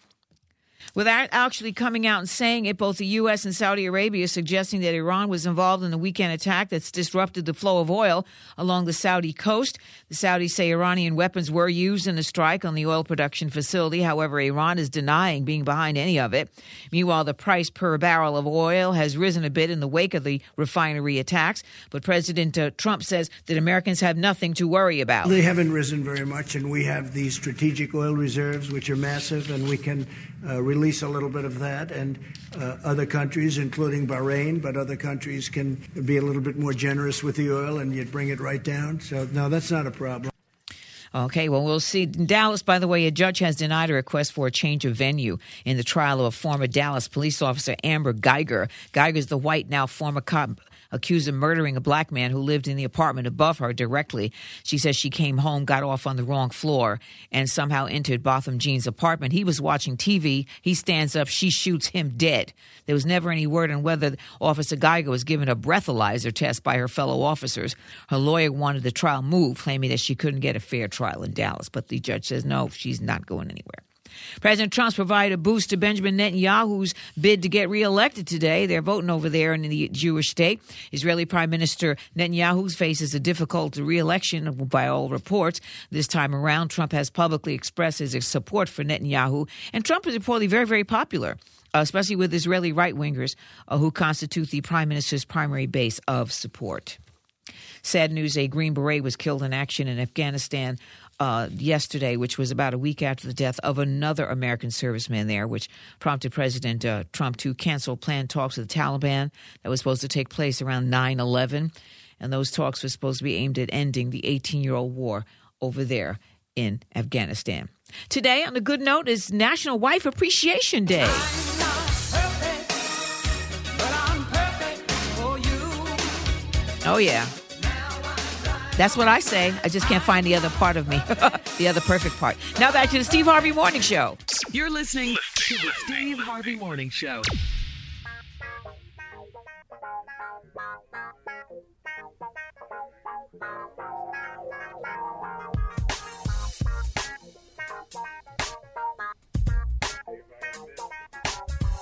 Without actually coming out and saying it, both the U.S. and Saudi Arabia suggesting that Iran was involved in the weekend attack that's disrupted the flow of oil along the Saudi coast. The Saudis say Iranian weapons were used in the strike on the oil production facility. However, Iran is denying being behind any of it. Meanwhile, the price per barrel of oil has risen a bit in the wake of the refinery attacks. But President uh, Trump says that Americans have nothing to worry about. They haven't risen very much, and we have these strategic oil reserves, which are massive, and we can uh, release a little bit of that. And uh, other countries, including Bahrain, but other countries can be a little bit more generous with the oil, and you'd bring it right down. So, no, that's not a problem. Okay, well, we'll see. In Dallas, by the way, a judge has denied a request for a change of venue in the trial of a former Dallas police officer Amber Guyger. Guyger's the white, now former cop accused of murdering a black man who lived in the apartment above her directly. She says she came home, got off on the wrong floor, and somehow entered Botham Jean's apartment. He was watching TV. He stands up. She shoots him dead. There was never any word on whether Officer Guyger was given a breathalyzer test by her fellow officers. Her lawyer wanted the trial moved, claiming that she couldn't get a fair trial in Dallas. But the judge says no, she's not going anywhere. President Trump's provided a boost to Benjamin Netanyahu's bid to get reelected today. They're voting over there in the Jewish state. Israeli Prime Minister Netanyahu faces a difficult reelection by all reports. This time around, Trump has publicly expressed his support for Netanyahu, and Trump is reportedly very, very popular. Uh, especially with Israeli right wingers uh, who constitute the prime minister's primary base of support. Sad news a Green Beret was killed in action in Afghanistan uh, yesterday, which was about a week after the death of another American serviceman there, which prompted President uh, Trump to cancel planned talks with the Taliban that was supposed to take place around 9 11. And those talks were supposed to be aimed at ending the 18 year old war over there in Afghanistan. Today, on a good note, is National Wife Appreciation Day. Oh, yeah. That's what I say. I just can't find the other part of me, the other perfect part. Now back to the Steve Harvey Morning Show. You're listening to the Steve Harvey Morning Show.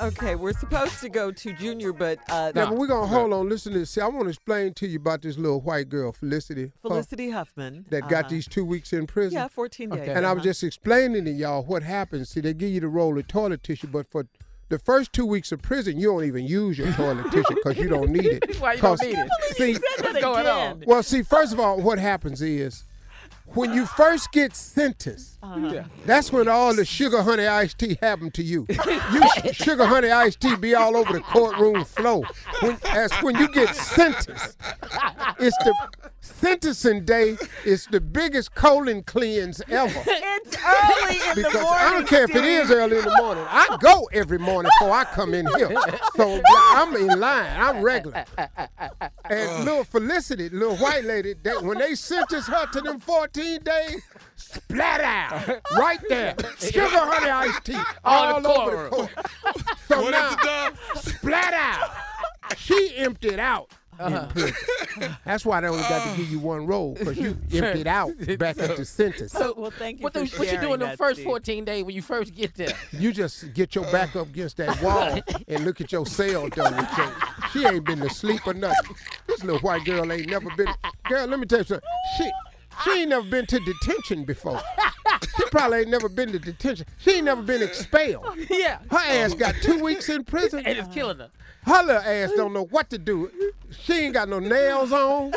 Okay, we're supposed to go to Junior, but uh, Now, but we're going to hold on. Listen to this. See, I want to explain to you about this little white girl, Felicity. Huff, Felicity Huffman That got uh, these two weeks in prison. Yeah, 14 days. And I was uh-huh. just explaining to y'all what happens. See, they give you the roll of toilet tissue, but for the first two weeks of prison, you don't even use your toilet tissue because you don't need it. Why you don't 'Cause- need it? See, What's going on? well, see, first of all, what happens is when you first get sentenced, uh-huh. Yeah. that's when all the sugar honey iced tea happen to you. You sugar honey iced tea be all over the courtroom floor. When, as when you get sentenced, it's the sentencing day. is the biggest colon cleanse ever. It's early in Because the morning. I don't care if it is early in the morning. I go every morning before I come in here. So I'm in line. I'm regular. And little Felicity, little white lady, they, when they sentenced her to them 14 days, splat out right there. Sugar honey iced tea all, On the over the court. So What now, is splat out. She emptied out. In Uh-huh. prison. That's why they only got to give you one roll because you emptied out back at the sentence. So, Well, thank you what, for the, what you sharing doing the first Steve. 14 days when you first get there? You just get your back up against that wall and look at your cell done with. She ain't been to sleep or nothing. This little white girl ain't never been. Girl, let me tell you something. She she ain't never been to detention before. She probably ain't never been to detention. She ain't never been expelled. yeah. Her ass got two weeks in prison. And it's killing her. Her little ass don't know what to do. She ain't got no nails on.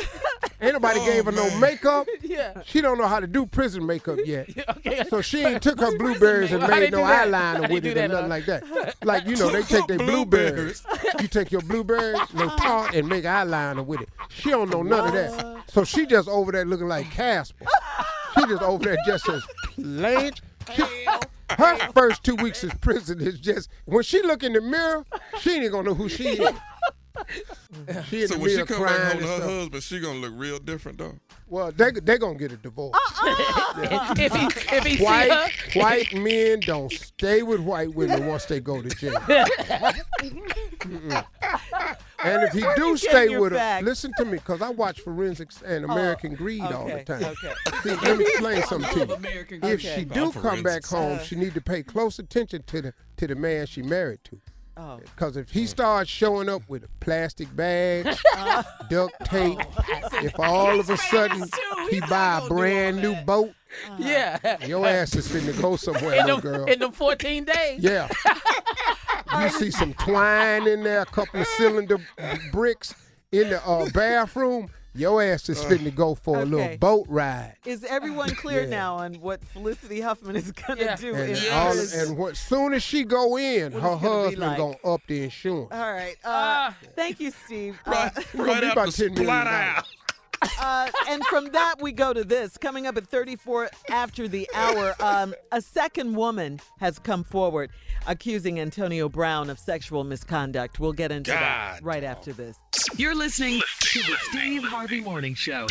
Ain't nobody gave her no makeup. Yeah. She don't know how to do prison makeup yet. Okay. So she ain't took her blueberries and made no? Eyeliner with it or nothing like that. Like you know, they take their blueberries. You take your blueberries, no tar, and make eyeliner with it. She don't know none of that. So she just over there looking like Casper. She just over there just as plain. She- her first two weeks in prison is just when she look in the mirror, she ain't gonna know who she is. She So when she come back home to her stuff. husband, she gonna look real different though. Well, they they gonna get a divorce. Uh-uh. if he, if he see White her, white men don't stay with white women once they go to jail. And if he Where do stay with her, listen to me, because I watch Forensics and oh, American Greed all the time. okay. See, let me explain something to you. American If Greed. she do oh, come back home, she need to pay close attention to the to the man she married to. Oh. Because if he starts showing up with a plastic bag, duct tape, if all of a sudden he buy a brand new boat, Yeah. your ass is finna go somewhere, In little them, girl. in them 14 days. Yeah. you see some twine in there, a couple of cylinder bricks in the uh, bathroom. Your ass is fitting to go for a Okay. little boat ride. Is everyone clear Yeah. now on what Felicity Huffman is going to Yeah. do? And, in all, and what, soon as she go in, What her it's gonna be husband like. gonna up the insurance. All right. Uh, Ah. thank you, Steve. Uh, Right, It's gonna right be after about 10 million splat dollars. out. Uh, and from that, we go to this. Coming up at 34 after the hour, um, a second woman has come forward accusing Antonio Brown of sexual misconduct. We'll get into that right after this. You're listening to the Steve Harvey Morning Show.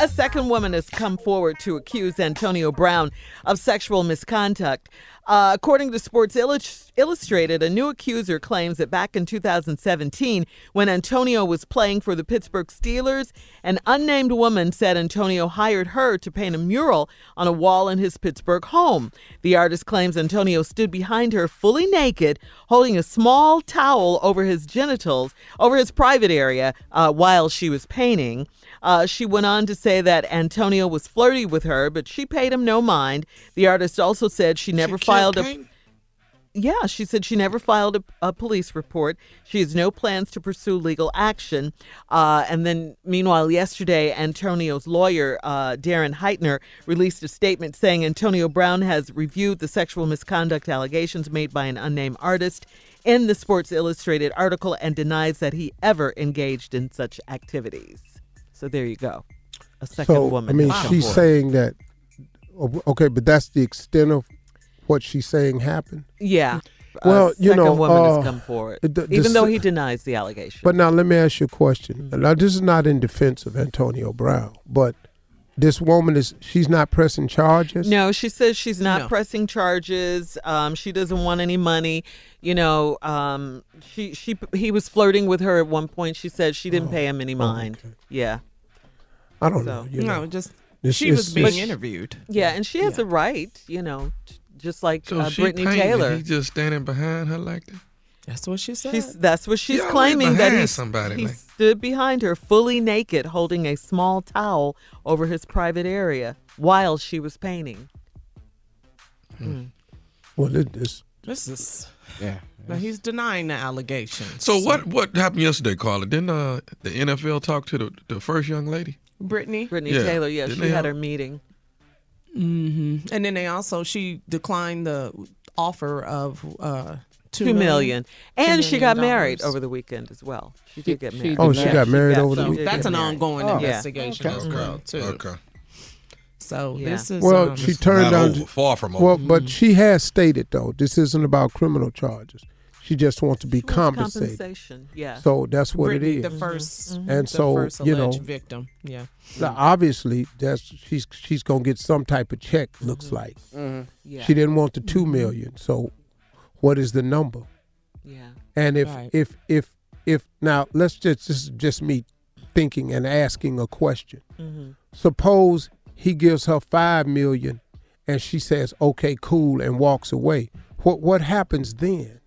A second woman has come forward to accuse Antonio Brown of sexual misconduct. Uh, according to Sports Illustrated, a new accuser claims that back in 2017, when Antonio was playing for the Pittsburgh Steelers, an unnamed woman said Antonio hired her to paint a mural on a wall in his Pittsburgh home. The artist claims Antonio stood behind her fully naked, holding a small towel over his genitals, over his private area, uh, while she was painting. Uh, she went on to say that Antonio was flirty with her, but she paid him no mind. The artist also said she never She filed a. Yeah, she said she never filed a, a police report. She has no plans to pursue legal action. Uh, and then, meanwhile, yesterday, Antonio's lawyer, uh, Darren Heitner, released a statement saying Antonio Brown has reviewed the sexual misconduct allegations made by an unnamed artist in the Sports Illustrated article and denies that he ever engaged in such activities. So there you go. A second So woman. I mean, she's forward. saying that. Okay, but that's the extent of what she's saying happened. Yeah. Well, a you second know, woman uh, has come forward, the- the even though he denies the allegation. But now let me ask you a question. Now this is not in defense of Antonio Brown, but this woman is she's not pressing charges. No, she says she's not No. pressing charges. Um, she doesn't want any money. You know, um, she she he was flirting with her at one point. She said she didn't pay him any mind. Yeah, I don't So- know. You know. No, just It's- she was being interviewed. yeah, and she has a right. You know, just like So uh, she Britney painting, Taylor. He just standing behind her like that. That's what she said. She's that's what she's Yeah, claiming that behind he, somebody, he like- stood behind her fully naked, holding a small towel over his private area while she was painting. Well, it, it's this is. Yeah. Now he's denying the allegations. So what what happened yesterday, Carla? Didn't uh, the NFL talk to the, the first young lady? Britney. Britney Yeah. Taylor, yeah, Didn't she they had have- her meeting. hmm And then they also she declined the offer of uh two Two million. And she got million married dollars. over the weekend as well. She did get married. Oh, she Yeah, got she married got- over the So weekend. that's an married. ongoing Oh. investigation okay. as well too. Okay. So Yeah. this is Well, um, she turned Not down. over, far from over. Well, but she has stated though this isn't about criminal charges. She just wants to be wants compensated. Compensation, yeah. So that's what Britney, it is. the 1st mm-hmm. mm-hmm. And the so, first you know- victim. Yeah. Now, obviously, that's she's she's gonna get some type of check. Looks mm-hmm. like yeah. she didn't want the two million. So, what is the number? yeah. And if Right. if if if now let's just this is just me thinking and asking a question. Mm-hmm. Suppose he gives her five million, and she says, "Okay, cool," and walks away. What what happens then?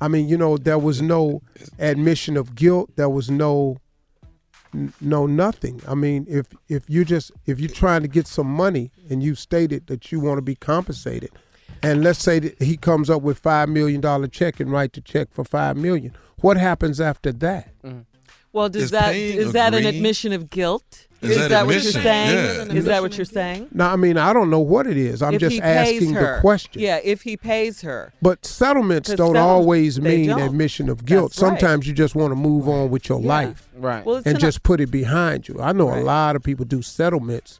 I mean, you know, there was no admission of guilt. There was no no nothing. I mean, if if you just if you're trying to get some money and you stated that you want to be compensated, and let's say that he comes up with five million dollar check and write the check for five million, what happens after that? Mm-hmm. Well, does Is that paying that an admission of guilt? Is that that what you're saying? Yeah. Is that what you're saying? No, I mean, I don't know what it is. I'm if just asking her, the question. Yeah, if he pays her. But settlements don't settlement- always mean don't. admission of guilt. Right. Sometimes you just want to move on with your Yeah. life Right. Well, and an- just put it behind you. I know Right. a lot of people do settlements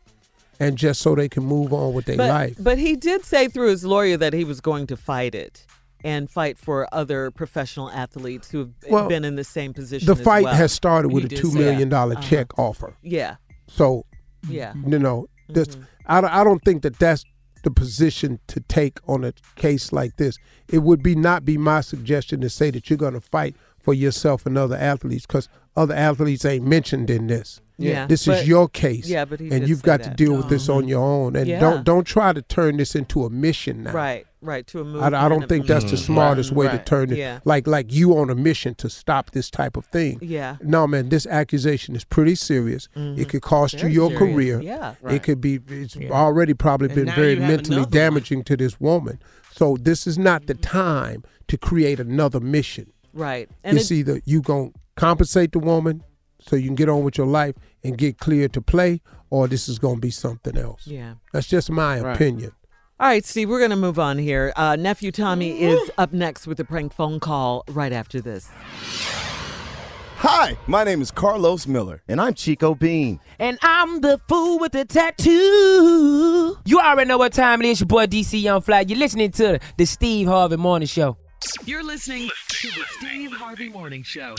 and just so they can move on with their but, life. But he did say through his lawyer that he was going to fight it. and fight for other professional athletes who have Well, been in the same position. The as fight well. has started with He a did two say million that. dollar Uh-huh. check offer. Yeah. So, Yeah. you know, this mm-hmm. I, don't- I don't think that that's the position to take on a case like this. It would be not be my suggestion to say that you're going to fight for yourself and other athletes because other athletes ain't mentioned in this. Yeah, this but- is your case. yeah, but he and you've say got to deal with oh. this on your own. And Yeah. don't don't try to turn this into a mission now. Right. Right. To a movement. I don't think that's the mm-hmm. smartest way to turn it. Yeah. Like like you on a mission to stop this type of thing. Yeah. No, man, this accusation is pretty serious. It mm-hmm. could cost Very you your serious. career. Yeah. Right. It could be. It's already probably And been very mentally another one. damaging to this woman. So this is not the mm-hmm. time to create another mission. Right. And it's it- either you gonna compensate the woman so you can get on with your life and get clear to play, or this is gonna be something else. Yeah. That's just my Right. opinion. All right, Steve, we're going to move on here. Uh, Nephew Tommy is up next with a prank phone call right after this. Hi, my name is Carlos Miller, and I'm Chico Bean. And I'm the fool with the tattoo. You already know what time it is. Your boy DC Young Fly. You're listening to the Steve Harvey Morning Show. You're listening to the Steve Harvey Morning Show.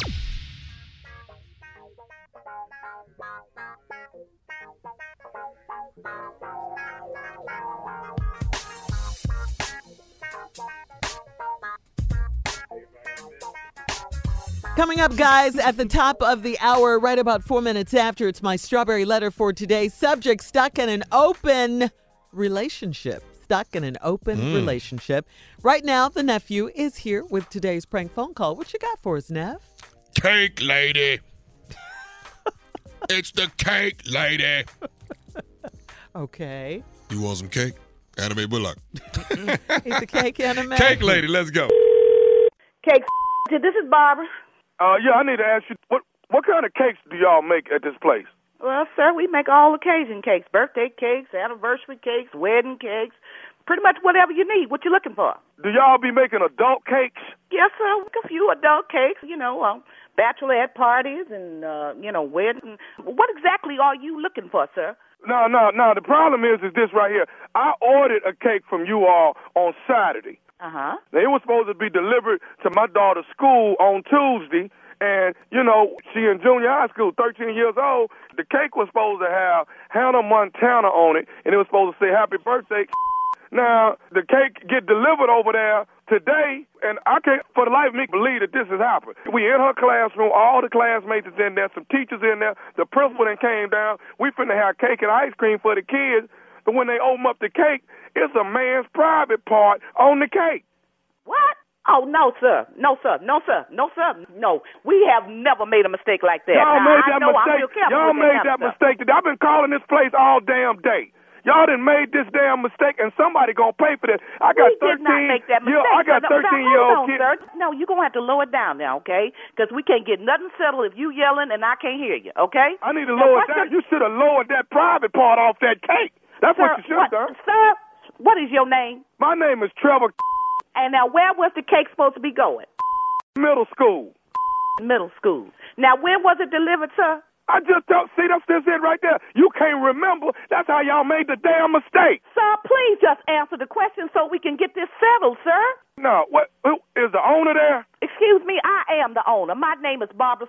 Coming up, guys, at the top of the hour, right about four minutes after, it's my strawberry letter for today. Subject stuck in an open relationship. Stuck in an open Mm. relationship. Right now, the nephew is here with today's prank phone call. What you got for us, Nev? Cake lady. it's the cake lady. Okay. You want some cake? Anime Bullock. He's a cake anime. Cake lady, let's go. Cake. This is Barbara. Uh, yeah, I need to ask you what what kind of cakes do y'all make at this place? Well, sir, we make all occasion cakes, birthday cakes, anniversary cakes, wedding cakes, pretty much whatever you need. What you looking for? Do y'all be making adult cakes? Yes, sir. A few adult cakes, you know, um, bachelorette parties and uh, you know, wedding. What exactly are you looking for, sir? No, no, no. The problem is, is this right here. I ordered a cake from you all on Saturday. Uh huh. It was supposed to be delivered to my daughter's school on Tuesday, and you know she in junior high school, 13 years old. The cake was supposed to have Hannah Montana on it, and it was supposed to say "Happy Birthday." Now the cake get delivered over there today, and I can't for the life of me believe that this has happened. We in her classroom, all the classmates is in there, some teachers in there, the principal then came down. We finna have cake and ice cream for the kids, but when they open up the cake, it's a man's private part on the cake. What? Oh no, sir. No, sir. No, sir. No, sir. No. We have never made a mistake like that. Y'all Now, made that I'm mistake. Y'all made that stuff. mistake. I've been calling this place all damn day. Y'all done made this damn mistake, and somebody gonna pay for this. I got we did 13. not make that mistake. I got. No, 13 now, year old on, kids. sir. No, you're going to have to lower it down now, okay? Because we can't get nothing settled if you yelling and I can't hear you, okay? I need to Now, lower it down. You should have lowered that private part off that cake. That's sir, what you should have done. Sir, what is your name? My name is Trevor. And now, where was the cake supposed to be going? Middle school. Middle school. Now, when was it delivered, sir? I just don't see that's just it right there. You can't remember. That's how y'all made the damn mistake. Sir, please just answer the question so we can get this settled, sir. No, what who is the owner there? Excuse me, I am the owner. My name is Barbara.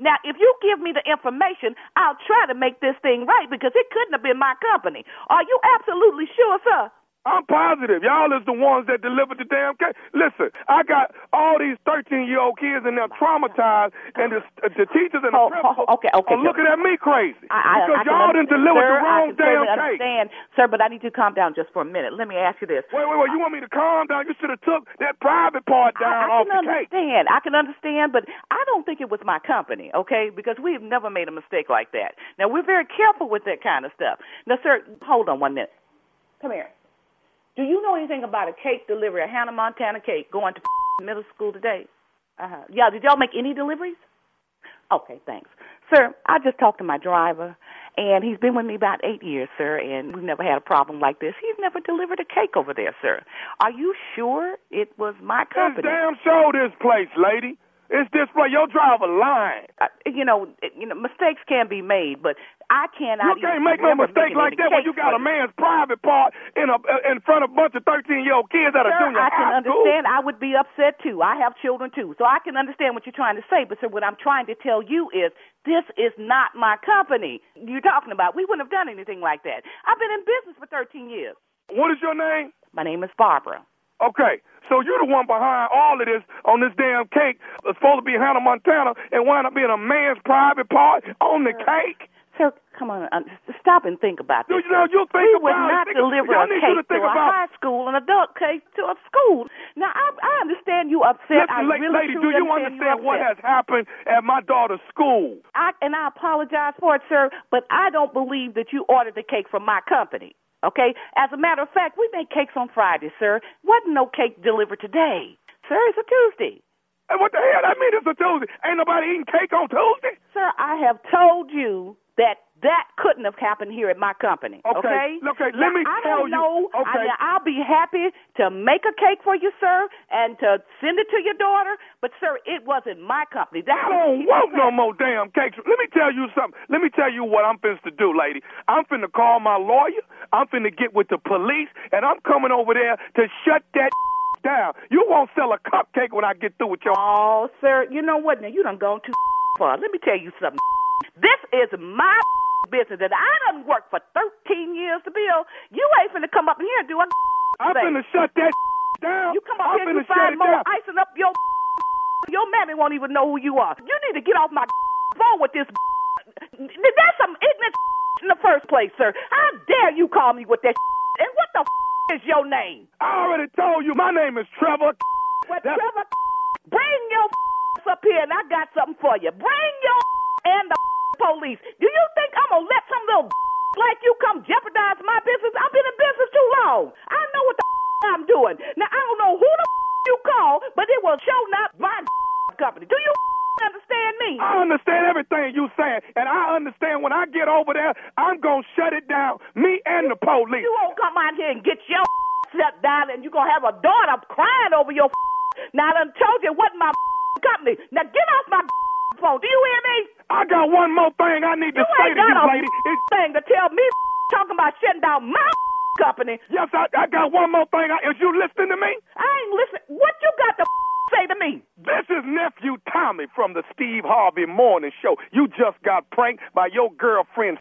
Now, if you give me the information, I'll try to make this thing right because it couldn't have been my company. Are you absolutely sure, sir? I'm positive. Y'all is the ones that delivered the damn cake. Listen, I got all these 13 year old kids and they're traumatized, and the, the teachers and the oh, oh, principal okay, okay, are looking at me crazy I, I, because I y'all done delivered sir, the wrong I damn cake. understand, sir, but I need you to calm down just for a minute. Let me ask you this. Wait, wait, wait. You want me to calm down? You should have took that private part down I, I off can the cake. understand. I can understand, but I don't think it was my company, okay? Because we've never made a mistake like that. Now we're very careful with that kind of stuff. Now, sir, hold on one minute. Come here. Do you know anything about a cake delivery, a Hannah Montana cake going to middle school today? Uh-huh. Yeah, did y'all make any deliveries? Okay, thanks. Sir, I just talked to my driver, and he's been with me about eight years, sir, and we've never had a problem like this. He's never delivered a cake over there, sir. Are you sure it was my It's company? damn show this place, lady. It's display. Your driver lying. Uh, you know, you know, mistakes can be made, but I cannot. You can't make no mistake like that when you got a man's private part in a in front of a bunch of thirteen year old kids at a Sir, junior I can high school. understand. I would be upset too. I have children too, so I can understand what you're trying to say. But sir, what I'm trying to tell you is this is not my company. You're talking about. We wouldn't have done anything like that. I've been in business for 13 years. What is your name? My name is Barbara. Okay, so you're the one behind all of this on this damn cake. It's supposed to be Hannah Montana and wind up being a man's private part on the cake. Sir, come on, uh, stop and think about this. You know, you think we would not Think- deliver a you to cake to, a high school, an adult cake to a school. Now, I, I understand you upset. Listen, la- really lady, do you understand understand what has happened at my daughter's school? I, and I apologize for it, sir, but I don't believe that you ordered the cake from my company. Okay? As a matter of fact, we make cakes on Friday, sir. Wasn't no cake delivered today. Sir, it's a Tuesday. And what the hell? I mean it's a Tuesday. Ain't nobody eating cake on Tuesday? Sir, I have told you that that couldn't have happened here at my company. Okay, Okay. okay, Now, let me I tell don't you- Know, okay. I, I'll be happy to make a cake for you, sir, and to send it to your daughter. But sir, it wasn't my company. That I don't want no more damn cakes. Let me tell you something. Let me tell you what I'm finna to do, lady. I'm finna call my lawyer. I'm finna get with the police, and I'm coming over there to shut that down. You won't sell a cupcake when I get through with your. Oh, sir, you know what? Now you done gone too far. Let me tell you something. This is my business that I done worked for 13 years to build. You ain't finna come up here and do a I'm finna shut that down. You come up I'm here and you find more down. icing up your your mammy won't even know who you are. You need to get off my phone with this. That's some ignorant in the first place, sir. How dare you call me with that? And what the is your name? I already told you my name is Trevor. Well, Trevor, bring your up here, and I got something for you. Bring your and the police. Do you think I'm gonna let some little like you come jeopardize my business? I've been in business too long. I know what the I'm doing. Now I don't know who the you call, but it will show not my company. Do you understand me? I understand everything you saying, and I understand when I get over there, I'm gonna shut it down. Me and the police. You won't come out here and get your shut down, and you're gonna have a daughter crying over your. Now I done told you it wasn't my company. Now get off my phone. Do you hear me? I got one more thing I need to You say ain't to you, lady. It's thing to tell me talking about shutting down my company. Yes, I, I got one more thing. I, is you listening to me? I ain't listening. What you got to say to me? This is nephew Tommy from the Steve Harvey Morning Show. You just got pranked by your girlfriend.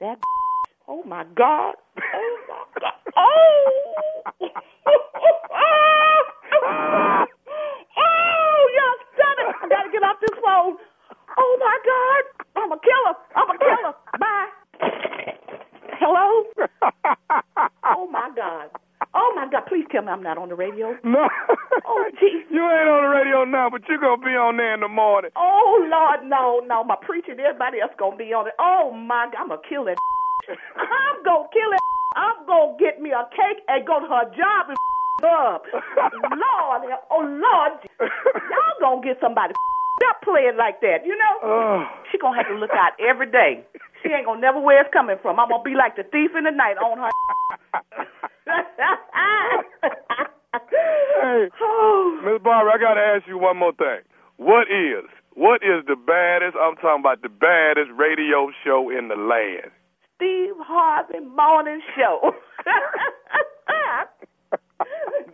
That. Oh my God. Oh my God. Oh. oh, y'all son it. I gotta get off this phone. Oh my God. I'm a killer. I'm a killer. Bye. Hello? oh my God. Oh my God. Please tell me I'm not on the radio. No. Oh, jeez. You ain't on the radio now, but you're going to be on there in the morning. Oh Lord, no, no. My preacher and everybody else gonna be on it. Oh my God, I'm gonna kill that. I'm gonna kill it. I'm gonna get me a cake and go to her job and up. Lord, oh Lord, y'all gonna get somebody stop playing like that. You know, Oh. she gonna have to look out every day. She ain't gonna never where it's coming from. I'm gonna be like the thief in the night on her. Hey, Miss Barbara, I got to ask you one more thing. What is, what is the baddest, I'm talking about the baddest radio show in the land? Steve Harvey Morning Show.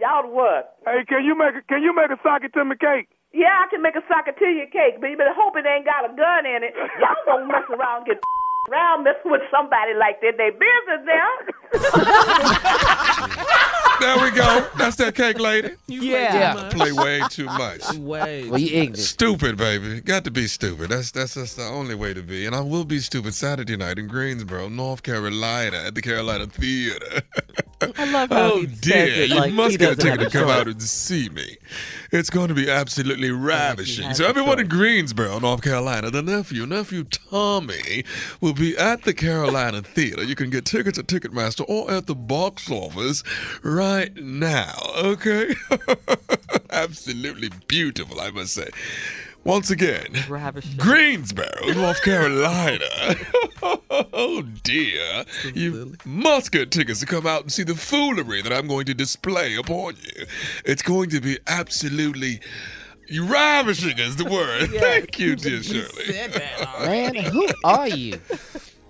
Y'all the what? Hey, can you make a, can you make a socket to me cake? Yeah, I can make a sockatilia cake, but you better hope it ain't got a gun in it. Y'all don't mess around get around messing with somebody like that. They business now. There we go. That's that cake lady. Yeah. Play way too much. Way. Well, you ignorant. Stupid, baby. Got to be stupid. That's that's just the only way to be. And I will be stupid Saturday night in Greensboro, North Carolina, at the Carolina Theater. I love how oh he says dear, it you like must get a ticket to come choice. out and see me. It's going to be absolutely ravishing. So everyone in Greensboro, North Carolina, the nephew, nephew Tommy, will be at the Carolina Theater. You can get tickets at Ticketmaster or at the box office right now. Okay, absolutely beautiful, I must say. Once again, Greensboro, North Carolina. oh dear. You must get tickets to come out and see the foolery that I'm going to display upon you. It's going to be absolutely You ravishing is the word. Thank you, dear Shirley. Said that. Man, who are you?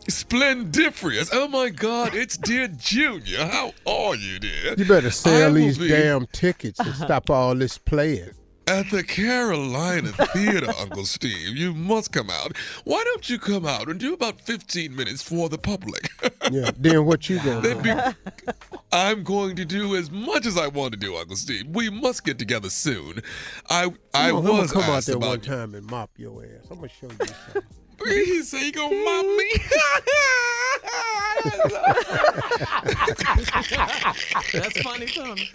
Splendiferous. Oh my God, it's dear Junior. How are you, dear? You better sell these be damn tickets and stop all this playing. At the Carolina Theater, Uncle Steve. You must come out. Why don't you come out and do about 15 minutes for the public? Yeah. Then what you gonna do? I'm going to do as much as I want to do, Uncle Steve. We must get together soon. I I I'm gonna was come out asked there one time and mop your ass. I'm gonna show you something. He say he gonna mop me. That's funny, Tommy.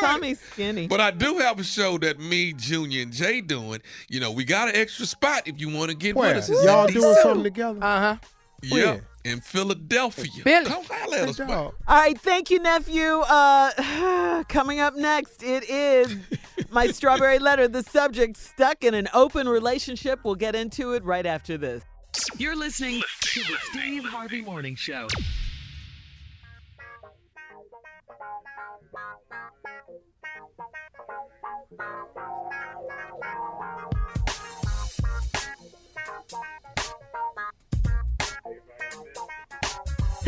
Tommy's skinny. But I do have a show that me, Junior, and Jay doing. You know, we got an extra spot if you want to get Where? with us. It's Y'all doing something together? Uh huh. Yeah, in Philadelphia. Philly. Come holler at us. All right, thank you, nephew. Uh, coming up next, it is my strawberry letter. The subject stuck in an open relationship. We'll get into it right after this. You're listening to the Steve Harvey Morning Show.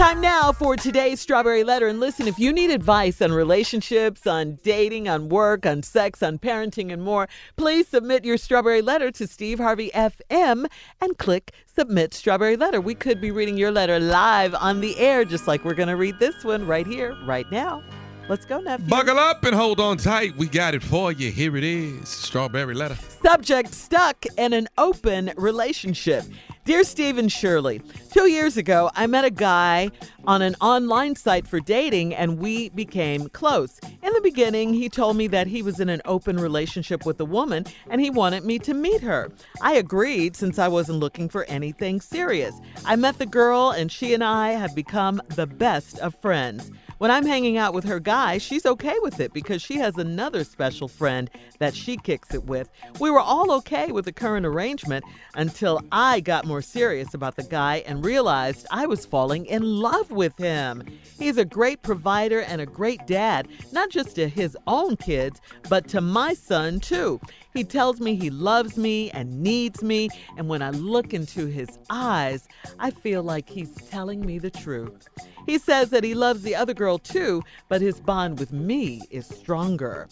Time now for today's strawberry letter. And listen, if you need advice on relationships, on dating, on work, on sex, on parenting, and more, please submit your strawberry letter to Steve Harvey FM and click submit strawberry letter. We could be reading your letter live on the air, just like we're going to read this one right here, right now. Let's go, nephew. Buckle up and hold on tight. We got it for you. Here it is. Strawberry letter. Subject stuck in an open relationship. Dear Stephen Shirley, two years ago, I met a guy on an online site for dating and we became close. In the beginning, he told me that he was in an open relationship with a woman and he wanted me to meet her. I agreed since I wasn't looking for anything serious. I met the girl and she and I have become the best of friends. When I'm hanging out with her guy, she's okay with it because she has another special friend that she kicks it with. We were all okay with the current arrangement until I got more serious about the guy and realized I was falling in love with him. He's a great provider and a great dad, not just to his own kids, but to my son too. He tells me he loves me and needs me, and when I look into his eyes, I feel like he's telling me the truth. He says that he loves the other girl too, but his bond with me is stronger.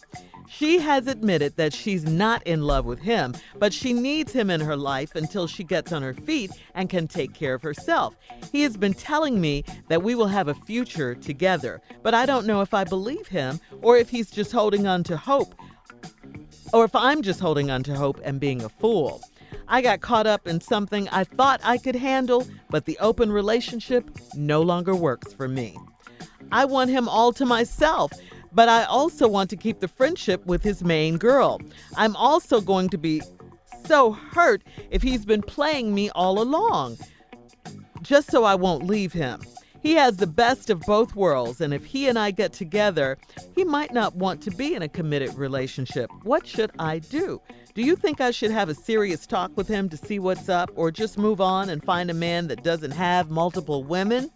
She has admitted that she's not in love with him, but she needs him in her life until she gets on her feet and can take care of herself. He has been telling me that we will have a future together, but I don't know if I believe him or if he's just holding on to hope or if I'm just holding on to hope and being a fool. I got caught up in something I thought I could handle, but the open relationship no longer works for me. I want him all to myself, but I also want to keep the friendship with his main girl. I'm also going to be so hurt if he's been playing me all along, just so I won't leave him. He has the best of both worlds, and if he and I get together, he might not want to be in a committed relationship. What should I do? Do you think I should have a serious talk with him to see what's up, or just move on and find a man that doesn't have multiple women?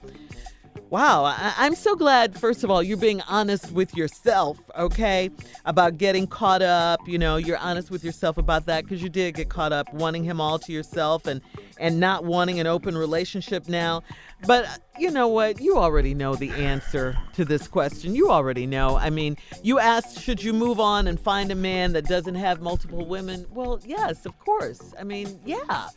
Wow, I- I'm so glad, first of all, you're being honest with yourself, okay, about getting caught up. You know, you're honest with yourself about that because you did get caught up wanting him all to yourself and, and not wanting an open relationship now. But you know what? You already know the answer to this question. You already know. I mean, you asked, should you move on and find a man that doesn't have multiple women? Well, yes, of course. I mean, yeah.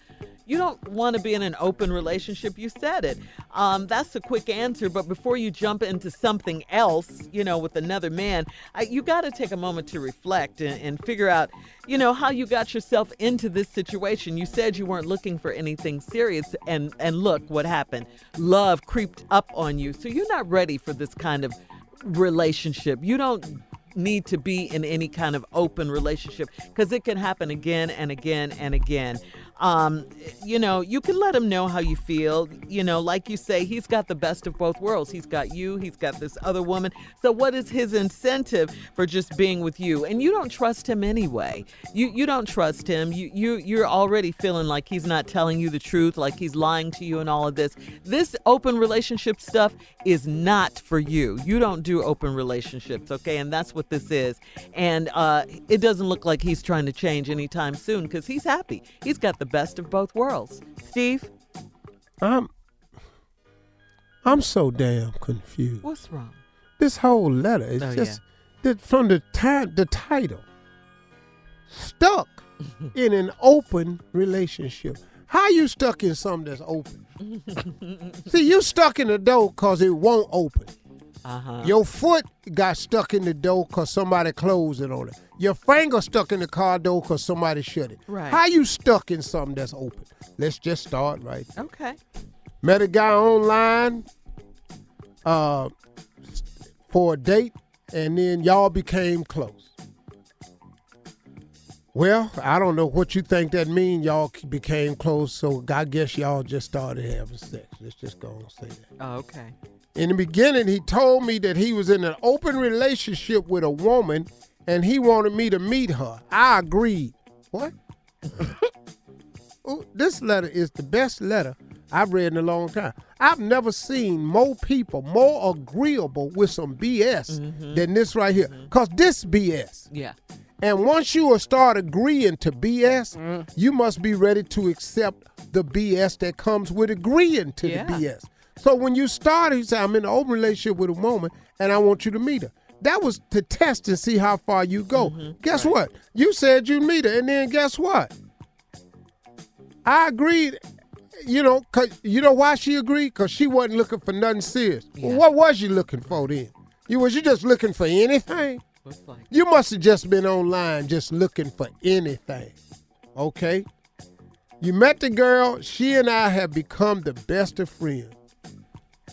You don't want to be in an open relationship. You said it. Um, that's a quick answer. But before you jump into something else, you know, with another man, I, you got to take a moment to reflect and, and figure out, you know, how you got yourself into this situation. You said you weren't looking for anything serious, and and look what happened. Love creeped up on you, so you're not ready for this kind of relationship. You don't need to be in any kind of open relationship because it can happen again and again and again. Um, you know, you can let him know how you feel. You know, like you say, he's got the best of both worlds. He's got you, he's got this other woman. So what is his incentive for just being with you? And you don't trust him anyway. You you don't trust him. You you you're already feeling like he's not telling you the truth, like he's lying to you and all of this. This open relationship stuff is not for you. You don't do open relationships, okay? And that's what this is. And uh, it doesn't look like he's trying to change anytime soon because he's happy. He's got the best of both worlds. Steve, I'm I'm so damn confused. what's wrong? This whole letter is Oh, just the, from the time the title. Stuck in an open relationship. How you stuck in something that's open? See, you stuck in the door because it won't open. Uh-huh. Your foot got stuck in the door because somebody closed it on it. Your finger stuck in the car door because somebody shut it. Right. How you stuck in something that's open? Let's just start right. there. Okay. Met a guy online uh, for a date, and then y'all became close. Well, I don't know what you think that means. Y'all became close, so I guess y'all just started having sex. Let's just go and say that. Oh, okay. In the beginning, he told me that he was in an open relationship with a woman and he wanted me to meet her. I agreed. What? Ooh, this letter is the best letter I've read in a long time. I've never seen more people more agreeable with some BS mm-hmm. than this right here. Mm-hmm. Because this BS. Yeah. And once you start agreeing to BS, mm-hmm. you must be ready to accept the BS that comes with agreeing to Yeah. the BS. So when you started, you say, I'm in an open relationship with a woman and I want you to meet her. That was to test and see how far you go. Mm-hmm. Guess what? You said you'd meet her, and then guess what? I agreed. You know, cause you know why she agreed? Cause she wasn't looking for nothing serious. Well, what was you looking for then? You was you just looking for anything? You must have just been online just looking for anything. Okay? You met the girl, she and I have become the best of friends.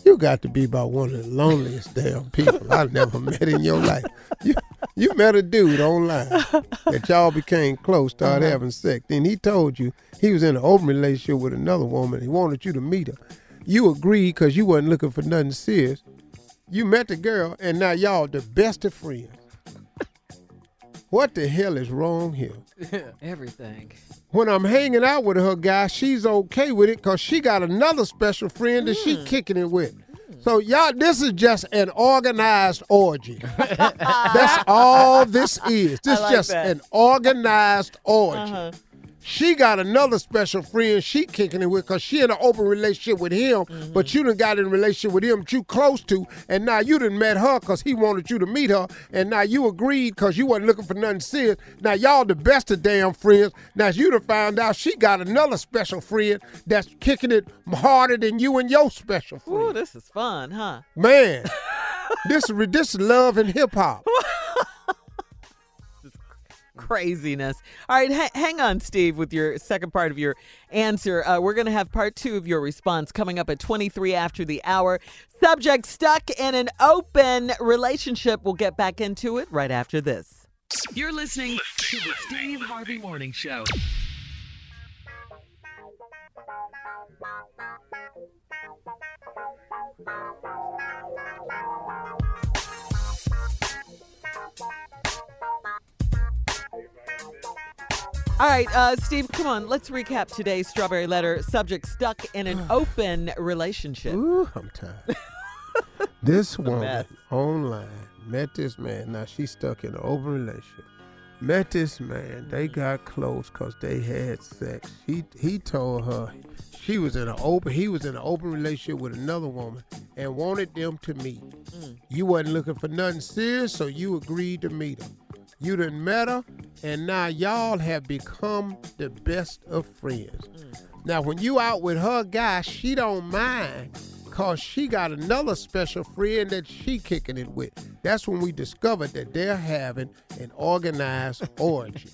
You got to be about one of the loneliest damn people I've never met in your life. You, you met a dude online that y'all became close, started uh-huh. having sex. Then he told you he was in an open relationship with another woman. He wanted you to meet her. You agreed because you wasn't looking for nothing serious. You met the girl, and now y'all the best of friends. What the hell is wrong here? Everything. When I'm hanging out with her guy, she's okay with it because she got another special friend that Hmm. she kicking it with. So y'all, this is just an organized orgy. That's all this is. This I like just that. an organized orgy. Uh-huh. She got another special friend she kicking it with because she in an open relationship with him, Mm-hmm. but you done got in a relationship with him that you close to, and now you done met her because he wanted you to meet her, and now you agreed because you wasn't looking for nothing serious. Now y'all the best of damn friends. Now you done found out she got another special friend that's kicking it harder than you and your special friend. Ooh, this is fun, huh? Man, this is this is love and hip hop. Craziness. All right, ha- hang on, Steve, with your second part of your answer. Uh, we're going to have part two of your response coming up at 23 after the hour. Subject stuck in an open relationship. We'll get back into it right after this. You're listening to the Steve Harvey Morning Show. All right, uh, Steve, come on. Let's recap today's Strawberry Letter. Subject stuck in an open relationship. Ooh, I'm tired. this woman mess. online met this man. Now she's stuck in an open relationship. Met this man. They got close because they had sex. He he told her she was in an open. He was in an open relationship with another woman and wanted them to meet. You wasn't looking for nothing serious, so you agreed to meet her. You done met her, and now y'all have become the best of friends. Mm. Now, when you out with her guy, she don't mind cause she got another special friend that she kicking it with. That's when we discovered that they're having an organized orgy.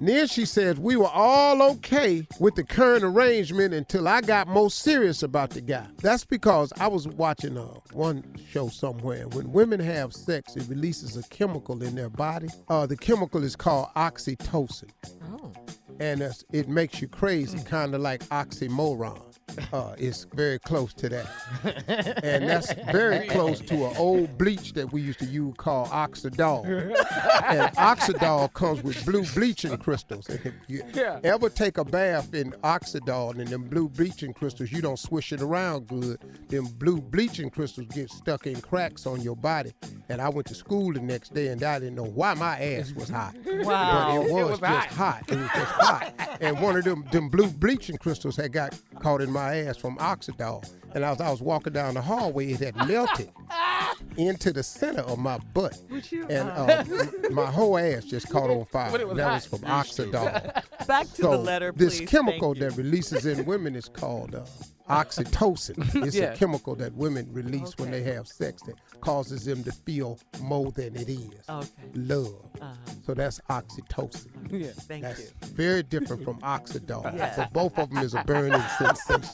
Then she says we were all okay with the current arrangement until I got more serious about the guy. That's because I was watching uh, one show somewhere. When women have sex, it releases a chemical in their body. Uh, the chemical is called oxytocin. Oh. and it makes you crazy, kind of like oxymoron. Uh, it's very close to that, and that's very close to an old bleach that we used to use called Oxydol. and Oxydol comes with blue bleaching crystals. If you Yeah. ever take a bath in Oxydol and them blue bleaching crystals, you don't swish it around good. Them blue bleaching crystals get stuck in cracks on your body. And I went to school the next day and I didn't know why my ass was hot. Wow. But it It was, was just hot. hot. It was just hot. And one of them them blue bleaching crystals had got caught in my ass from Oxydol. And as I was walking down the hallway, it had melted into the center of my butt. And uh, my whole ass just caught on fire. Was that hot. was from Oxydol. Back to so the letter, please. This please. chemical that releases in women is called uh, oxytocin. It's Yeah. a chemical that women release when they have sex that causes them to feel more than it is. Okay. Love. Uh-huh. So that's oxytocin. Yeah. Thank That's you. very different from Oxydol. Yeah. But both of them is a burning sensation.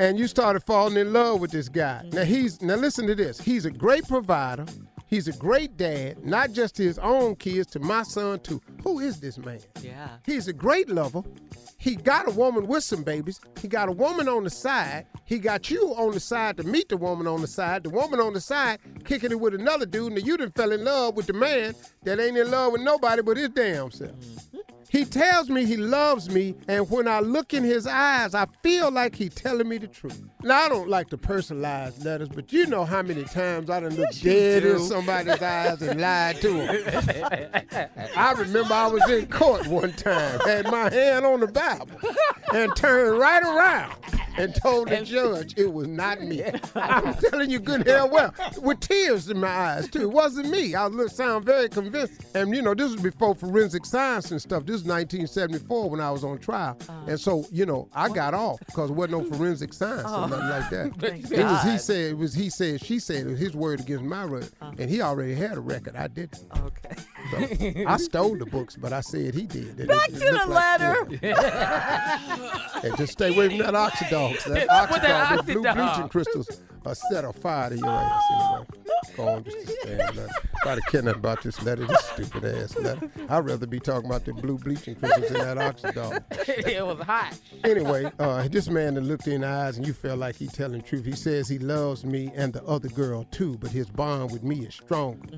And you started falling in love with this guy. Now mm-hmm. he's now listen to this. He's a great provider. He's a great dad, not just to his own kids, to my son too. Who is this man? Yeah. He's a great lover. He got a woman with some babies. He got a woman on the side. He got you on the side to meet the woman on the side. The woman on the side kicking it with another dude. And you done fell in love with the man that ain't in love with nobody but his damn self. Mm-hmm. He tells me he loves me, and when I look in his eyes, I feel like he telling me the truth. Now I don't like to personalize letters, but you know how many times I done looked dead in somebody's eyes and lied to him. I remember I was in court one time, had my hand on the Bible, and turned right around and told the judge it was not me. I'm telling you good hell well, with tears in my eyes too. It wasn't me. I look sound very convincing. And you know, this was before forensic science and stuff. This is 1974 when I was on trial. Uh-huh. And so, you know, I got off because there wasn't no forensic science or oh. nothing like that. It was he said, it was he said, she said, it was his word against my word. Uh-huh. And he already had a record. I didn't. Okay. So I stole the books, but I said he did. And Back it- to the looked like- letter. and just stay away from that Oxydol. That What Oxydol, those blue bleaching crystals, are set a fire to your ass anyway. Go on, just to stand there. Nobody care nothing about this letter, this stupid ass letter. I'd rather be talking about the blue bleaching crystals in that Oxydol. it was hot. Anyway, uh, this man that looked in the eyes and you felt like he telling the truth. He says he loves me and the other girl too, but his bond with me is stronger.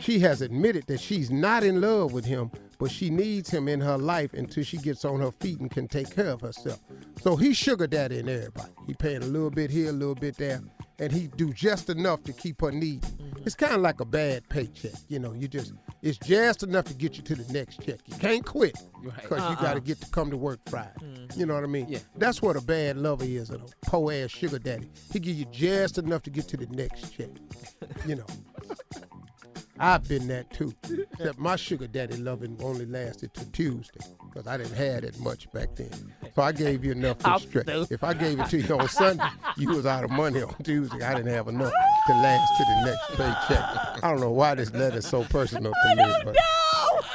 She has admitted that she's not in love with him, but she needs him in her life until she gets on her feet and can take care of herself. So he sugar daddy in everybody. He paying a little bit here, a little bit there, and he do just enough to keep her neat. Mm-hmm. It's kind of like a bad paycheck, you know. You just it's just enough to get you to the next check. You can't quit Right. because you uh-uh. got to get to come to work Friday. Mm-hmm. You know what I mean? Yeah. That's what a bad lover is, a po ass sugar daddy. He give you just enough to get to the next check. You know. I've been that too. Except my sugar daddy loving only lasted to Tuesday because I didn't have that much back then. So I gave you enough I'm stretch. If I gave it to you on Sunday, you was out of money on Tuesday. I didn't have enough to last to the next paycheck. I don't know why this letter's so personal to me, but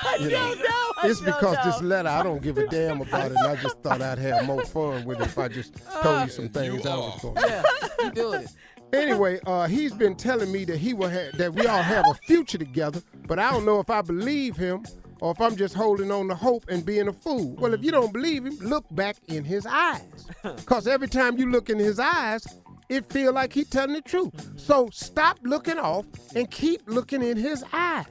I you know, don't know. I it's because this letter I don't give a damn about it. And I just thought I'd have more fun with it if I just told you some things I was going. to Yeah, you doing it. Anyway, uh, he's been telling me that he will have that we all have a future together, but I don't know if I believe him or if I'm just holding on to hope and being a fool. Well, if you don't believe him, look back in his eyes, cause every time you look in his eyes, it feel like he telling the truth. So stop looking off and keep looking in his eyes.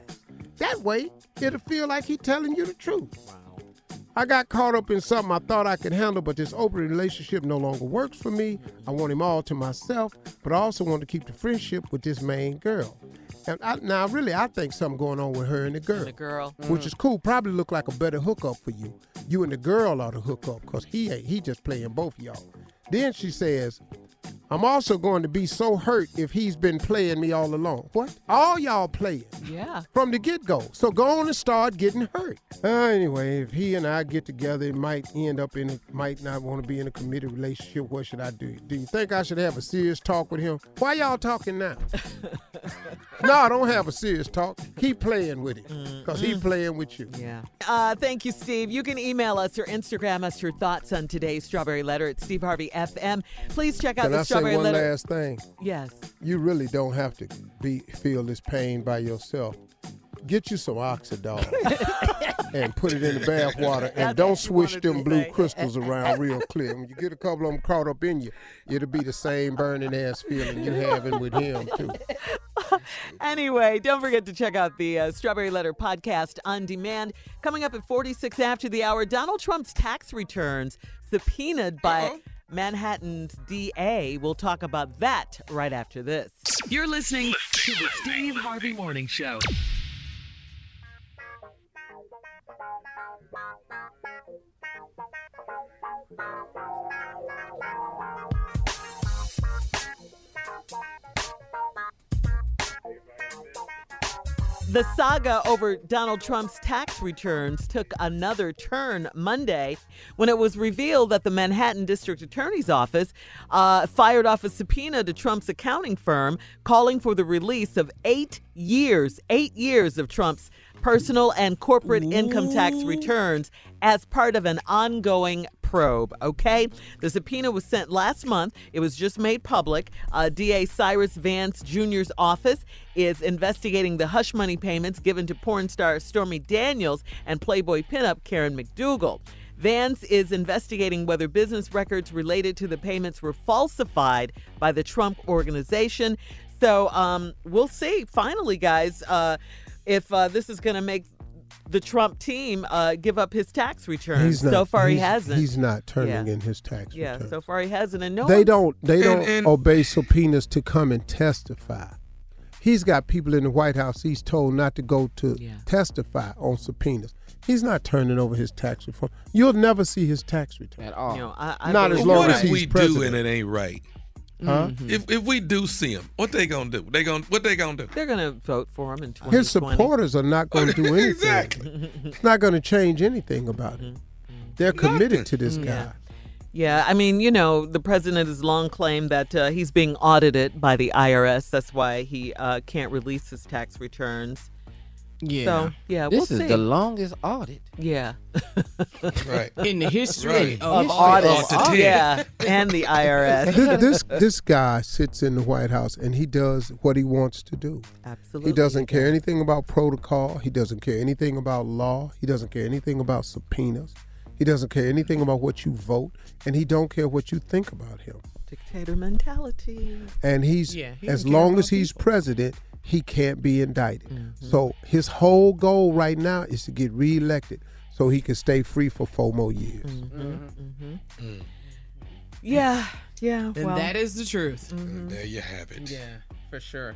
That way, it'll feel like he telling you the truth. I got caught up in something I thought I could handle, but this open relationship no longer works for me. I want him all to myself, but I also want to keep the friendship with this main girl. And I, now, really, I think something going on with her and the girl. The girl. Which mm. is cool. Probably look like a better hookup for you. You and the girl ought to hook up, because he ain't. He just playing both of y'all. Then she says, I'm also going to be so hurt if he's been playing me all along. What? All y'all playing Yeah. from the get go. So go on and start getting hurt. Uh, anyway, if he and I get together, it might end up in, a, might not want to be in a committed relationship. What should I do? Do you think I should have a serious talk with him? Why y'all talking now? no, I don't have a serious talk. Keep playing with it, cause he playing with you. Yeah. Uh, thank you, Steve. You can email us or Instagram us your thoughts on today's Strawberry Letter at Steve Harvey FM. Please check out Can the I say Strawberry one Letter. last thing? Yes. You really don't have to be feel this pain by yourself. Get you some Oxydol. and put it in the bath water and don't swish them blue crystals around real clear. When you get a couple of them caught up in you, it'll be the same burning ass feeling you're having with him too. Anyway, don't forget to check out the uh, Strawberry Letter podcast on demand. Coming up at 46 after the hour, Donald Trump's tax returns subpoenaed by Manhattan's DA. We'll talk about that right after this. You're listening to the Steve Harvey Morning Show. The saga over Donald Trump's tax returns took another turn Monday when it was revealed that the Manhattan District Attorney's Office uh, fired off a subpoena to Trump's accounting firm calling for the release of eight years, eight years of Trump's personal and corporate income tax returns as part of an ongoing probe. Okay, the subpoena was sent last month. It was just made public. Uh, DA Cyrus Vance Jr.'s office is investigating the hush money payments given to porn star Stormy Daniels and Playboy pinup Karen McDougal. Vance is investigating whether business records related to the payments were falsified by the Trump organization. So um, we'll see. Finally, guys, uh, if uh, this is going to make the Trump team uh, give up his tax returns. so far, he hasn't. He's not turning Yeah. in his tax yeah, return. so far he hasn't. And no, they one's- don't they And- don't and- obey subpoenas to come and testify. He's got people in the White House he's told not to go to testify on subpoenas. He's not turning over his tax reform. You'll never see his tax return at all. You know, I, I Not as long as he's we do president. and it ain't right? Huh? If if we do see him, what they gonna do? They gonna what they gonna do? They're going to vote for him in 2020. His supporters are not going to do anything. Exactly. It's not going to change anything about him. They're committed to this guy. Yeah. Yeah, I mean, you know, the president has long claimed that uh, he's being audited by the IRS. That's why he uh, can't release his tax returns. Yeah. So, yeah, This we'll is see. the longest audit. Yeah. Right. In the history Right. of, Of audits. Audited. Yeah. And the IRS. this, this this guy sits in the White House and he does what he wants to do. Absolutely. He doesn't care anything about protocol. He doesn't care anything about law. He doesn't care anything about subpoenas. He doesn't care anything about what you vote, and he don't care what you think about him. Dictator mentality. And he's Yeah, he as long as he's president, he can't be indicted. Mm-hmm. So his whole goal right now is to get reelected so he can stay free for four more years. Mm-hmm. Mm-hmm. Yeah. Yeah. and well, that is the truth. And there you have it. Yeah, for sure.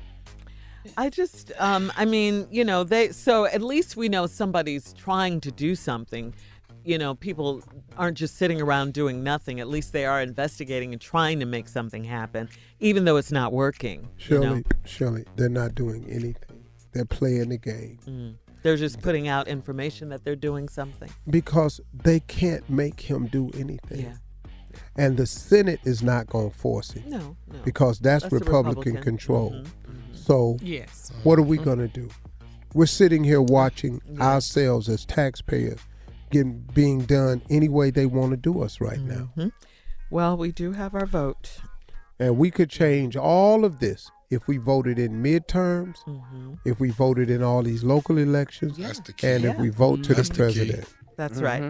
I just, um, I mean, you know, they, so at least we know somebody's trying to do something. You know, people aren't just sitting around doing nothing. At least they are investigating and trying to make something happen, even though it's not working. you know? Shirley, Shirley, they're not doing anything. They're playing the game Mm. They're just putting out information that they're doing something. because they can't make him do anything. Yeah. And the Senate is not going to force it. No, no. Because that's, That's Republican, Republican. control. Mhm, So, Yes. what are we going to do? We're sitting here watching ourselves as taxpayers getting being done any way they want to do us right now. Mhm. Well, we do have our vote. And we could change all of this if we voted in midterms, Mm-hmm. if we voted in all these local elections, That's the key. and if we vote to That's the the key. president. That's right.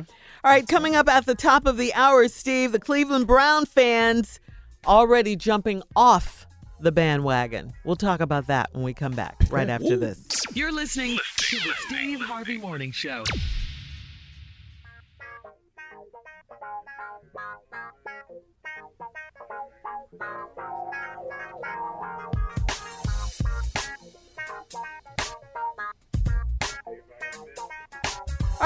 All right, coming up at the top of the hour, Steve, the Cleveland Brown fans already jumping off the bandwagon. We'll talk about that when we come back right after this. You're listening to the Steve Harvey Morning Show. All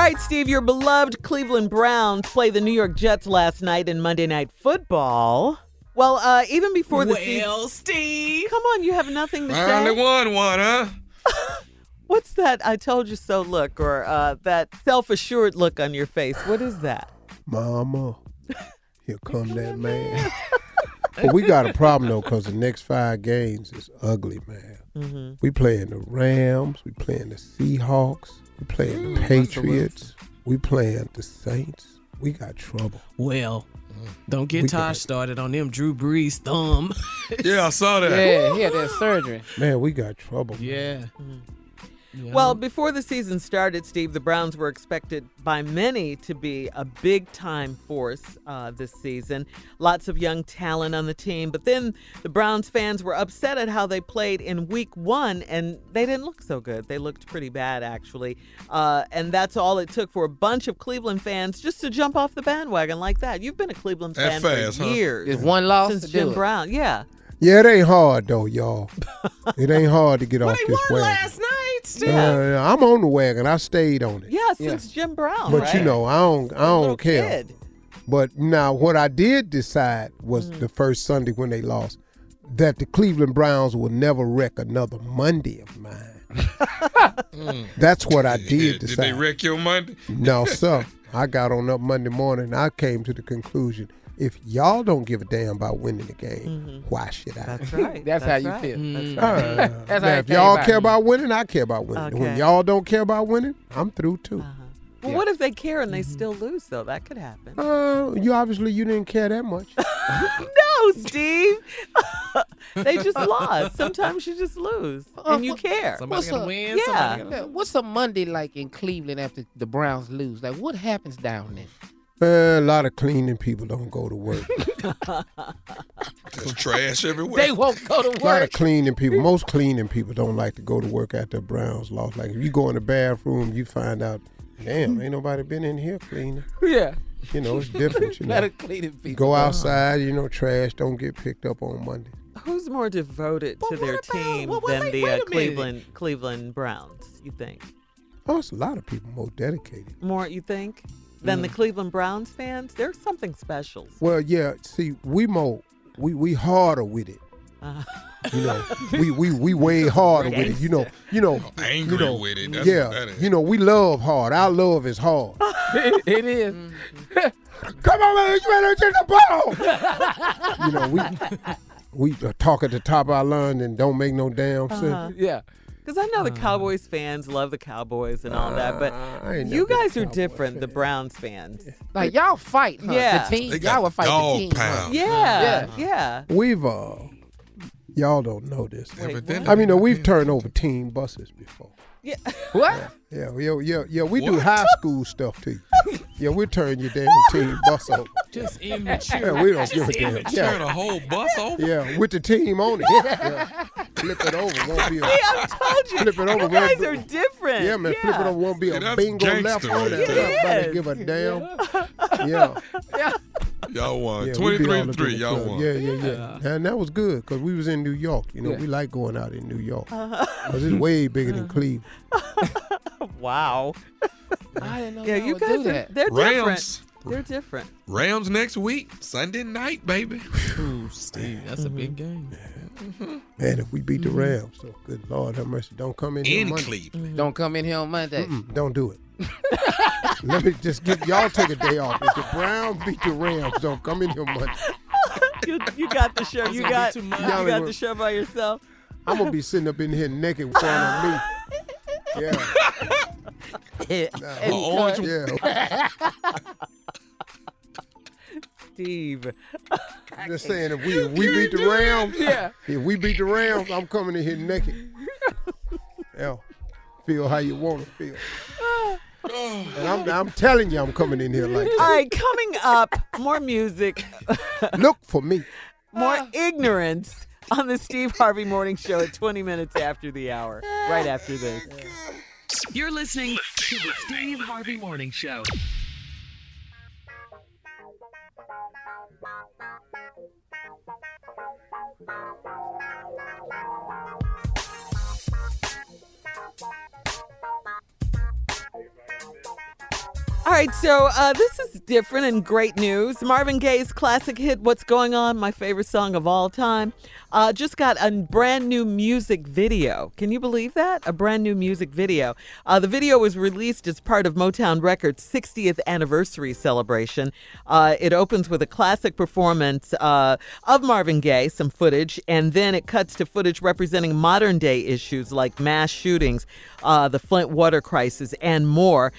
right, Steve, your beloved Cleveland Browns play the New York Jets last night in Monday Night Football. Well, uh, even before the season. Well, Steve. Come on, you have nothing to Finally say. won one, huh? What's that I told you so look or uh, that self assured look on your face? What is that? Mama, here come that man. but we got a problem though, because the next five games is ugly, man. Mm-hmm. We playing the Rams, we playing the Seahawks, we playing Mm, the Patriots, we playing the Saints. We got trouble. Well, don't get We Tosh started on them Drew Brees thumb. Yeah, I saw that. Yeah, he had that surgery. Man, we got trouble. yeah. Well, before the season started, Steve, the Browns were expected by many to be a big time force uh, this season. Lots of young talent on the team. But then the Browns fans were upset at how they played in week one, and they didn't look so good. They looked pretty bad, actually. Uh, and that's all it took for a bunch of Cleveland fans just to jump off the bandwagon like that. You've been a Cleveland That fan fast, for huh? years. It's one loss Since Jim. Brown. Yeah. Yeah, it ain't hard though, y'all. it ain't hard to get off They this won wagon. last night. Steve. Uh, I'm on the wagon. I stayed on it. Yeah, since Jim Brown. But right? you know, I don't I don't care. kid. But now what I did decide was Mm. the first Sunday when they lost that the Cleveland Browns will never wreck another Monday of mine. That's what I did Did, did decide. they wreck your Monday? No, sir. I got on up Monday morning. I came to the conclusion: if y'all don't give a damn about winning the game, why should I? Mm-hmm. That's right. That's, how you right. feel. That's Uh. That's how now, it if y'all about. care about winning, I care about winning. When y'all don't care about winning, I'm through too. Well, what if they care and they still lose, though? That could happen. Uh, you obviously you didn't care that much. no, Steve. they just lost. Sometimes you just lose and you care. Somebody What's gotta up? win. Yeah. Somebody gotta Yeah, What's a Monday like in Cleveland after the Browns lose? Like, what happens down there? Uh, a lot of cleaning people don't go to work. There's trash everywhere. They won't go to work. A lot of cleaning people. Most cleaning people don't like to go to work after the Browns lost. Like if you go in the bathroom, you find out, damn, ain't nobody been in here cleaning. Yeah, You know, it's different. You a lot know, of cleaning people. go outside. You know, trash don't get picked up on Monday. Who's more devoted to their about- team well, than wait, the uh. Cleveland Cleveland Browns? You think Oh, it's a lot of people more dedicated. more? You think than Mm. the Cleveland Browns fans? There's something special. Well, yeah. See, we more we we harder with it. Uh, You know, we we we way harder with it. You know, you know, Angry you know, with it. That's yeah. what that is. You know, we love hard. Our love is hard. it, it is. Come on, man, you better get the ball. you know, we we uh, talk at the top of our lungs and don't make no damn sense. Uh-huh. Yeah. Because I know the Cowboys fans love the Cowboys and all that, but Uh, I ain't you never been a guys are Cowboy different, the. Browns fans. Like y'all fight, huh? Yeah. The team, y'all would fight the team. huh? pound. Yeah, Yeah. yeah. We've uh, y'all don't know this. Wait, I mean, uh, we've turned over team buses before. Yeah. What? Yeah, yeah, yeah, yeah. We do high school stuff to you. Yeah, we turn your damn team bus over. Just immature. Yeah, we don't give a Just damn. immature. Turn Yeah, a whole bus over. yeah, with the team on it. Yeah. Flip it over, won't be a. See, I told you. Flip it over, You guys are different. Yeah, man, flip it over, won't be See, a that's bingo left gangster on right it. there. Nobody give a damn. Yeah. Y'all won. Yeah, 23 and 3. Y'all won. Yeah, yeah, yeah. And that was good because we was in New York. You know, Yeah. we like going out in New York Uh-huh. because it's way bigger than Cleveland. Wow. I didn't know Yeah, y'all would guys do are. They're different. Rams. They're different. Rams next week. Sunday night, baby. Ooh, Steve, that's a big mm-hmm. game. Mm-hmm. Man, if we beat the mm-hmm. Rams, so good Lord have mercy, don't come in here In Monday. Cleveland. Don't come in here on Monday. Mm-mm, don't do it. Let me just give y'all take a day off. If the Browns beat the Rams, don't come in here Monday. You, you got the show. You got you got the show by yourself. I'm gonna be sitting up in here naked in front of me. Yeah, And orange yeah. Steve. Just saying, if we if we beat the Rams, Yeah. if we beat the Rams, I'm coming in here naked. Yeah, feel how you want to feel. And I'm, I'm telling you, I'm coming in here like All that. right, coming up, more music, Look for me. more ah. ignorance on the Steve Harvey Morning Show at 20 minutes after the hour. Right after this. You're listening to the Steve Harvey Morning Show. All right, so uh, this is different and great news. Marvin Gaye's classic hit, What's Going On, my favorite song of all time, uh, just got a brand new music video. Can you believe that? A brand new music video. Uh, the video was released as part of Motown Records' 60th anniversary celebration. Uh, it opens with a classic performance uh, of Marvin Gaye, some footage, and then it cuts to footage representing modern day issues like mass shootings, uh, the Flint water crisis, and more.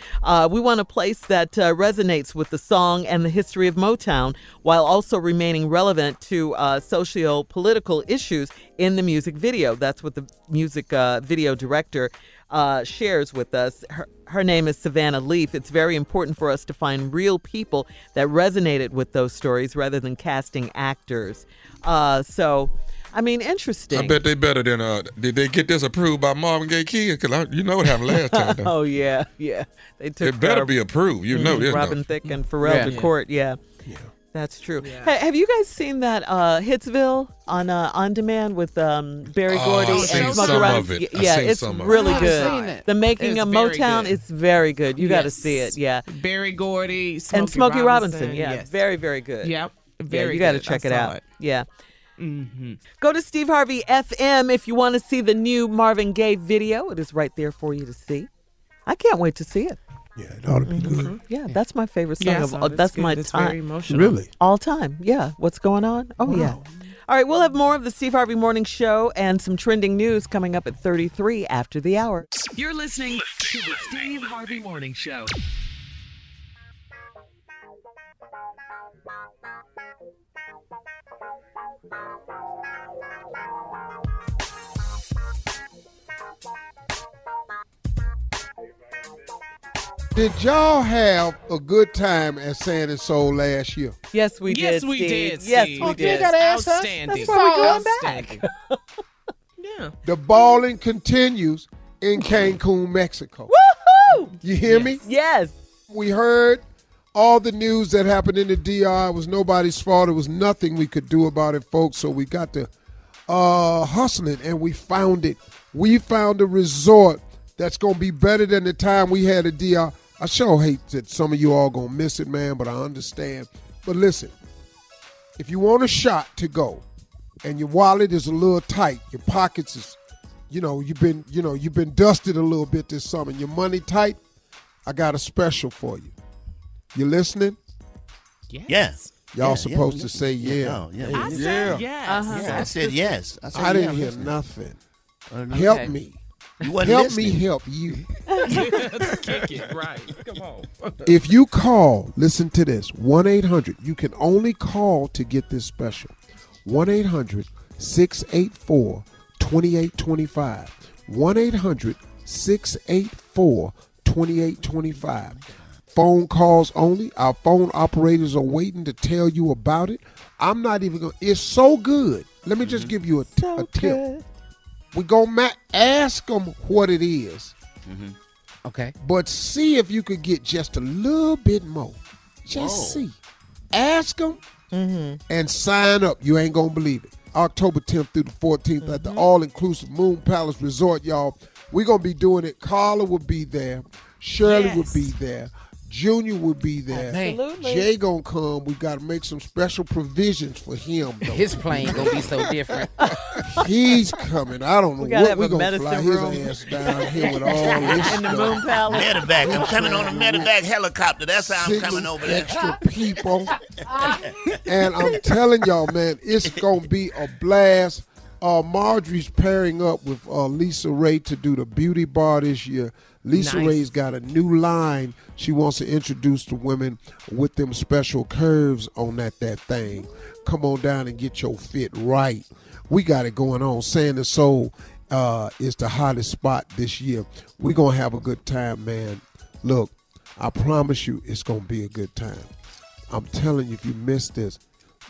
We want a place that uh, resonates with the the song and the history of Motown while also remaining relevant to uh, socio political issues in the music video. That's what the music uh, video director uh, shares with us. Her, her name is Savannah Leaf. It's very important for us to find real people that resonated with those stories rather than casting actors. Uh, so, I mean, interesting. I bet they better than uh. Did they get this approved by Marvin Gaye Kid? Cause you know what happened last time. though. oh yeah, yeah. They took. It better be approved. You know mhm, this. Robin though. Thicke and Pharrell Yeah. to Yeah. court. Yeah. That's true. Ha- have you guys seen that uh, Hitsville on uh, on demand with um, Berry Oh, Gordy I've and seen Smokey Robinson? of it. Yeah, it's some of it. really good. it. The making of Motown good. is very good. You got to see it. Yeah. Berry Gordy, Smokey and Smokey Robinson. Robinson, yeah, yes. very very good. Yep, Yeah, very you got to check I it out. it. Yeah. Mm-hmm. Go to Steve Harvey FM if you want to see the new Marvin Gaye video. It is right there for you to see. I can't wait to see it. Yeah, it ought to be good. Yeah, that's my favorite song Yeah, of saw all. That's good. my It's time. very emotional. Really? All time. Yeah. What's going on? Oh yeah. All right, we'll have more of the Steve Harvey Morning Show and some trending news coming up at 33 after the hour. You're listening to the Steve Harvey Morning Show. Did y'all have a good time at Sand and Soul last year? Yes, we did. Yes, did. we Steve. did, Yes, we Oh, did. gotta ask us. Outstanding. That's why we're going back. yeah. The balling continues in Cancun, Mexico. Woohoo! You hear me? Yes. We heard all the news that happened in the DR. Was nobody's fault. It was nothing we could do about it, folks. So we got to uh, hustling and we found it. We found a resort that's going to be better than the time we had at DR. I sure hate that some of you all going to miss it, man, but I understand. But listen, if you want a shot to go and your wallet is a little tight, your pockets is, you know, you've been, you know, you've been dusted a little bit this summer, your money tight, I got a special for you. You listening? Yes. Y'all Yeah, supposed yeah, to say yeah. no, yeah, I yeah. said yes. Uh-huh. Yeah, I said yes. I, said I didn't yeah, hear listen. nothing. No. Help me. You wasn't Help listening. me help you. Kick it right. Come on. If you call, listen to this 1 800, you can only call to get this special. 1 800 684 2825. 1 800 684 2825. Phone calls only. Our phone operators are waiting to tell you about it. I'm not even going to, it's so good. Let me just mm-hmm. give you a tip. We go ma- ask them what it is. Mm-hmm. Okay. But see if you could get just a little bit more. Just Whoa. see. Ask them mm-hmm. and sign up. You ain't going to believe it. October 10th through the 14th at the all inclusive Moon Palace Resort, y'all. We're going to be doing it. Carla will be there. Shirley will be there. Junior will be there. man. Absolutely. Jay gonna come. We got to make some special provisions for him. Though. His plane gonna be so different. He's coming. I don't know We gotta what we a gonna fly room. his ass down here with all this In the stuff. Moon Palace. Medevac. I'm coming on a medevac helicopter. That's how I'm coming over there. extra people. and I'm telling y'all, man, it's gonna be a blast. Uh, Marjorie's pairing up with uh, Lisa Ray to do the beauty bar this year. Lisa Nice. Ray's got a new line she wants to introduce to women with them special curves on that that thing. Come on down and get your fit right. We got it going on. Sand and Soul uh, is the hottest spot this year. We're gonna have a good time, man. Look, I promise you, it's gonna be a good time. I'm telling you, if you miss this,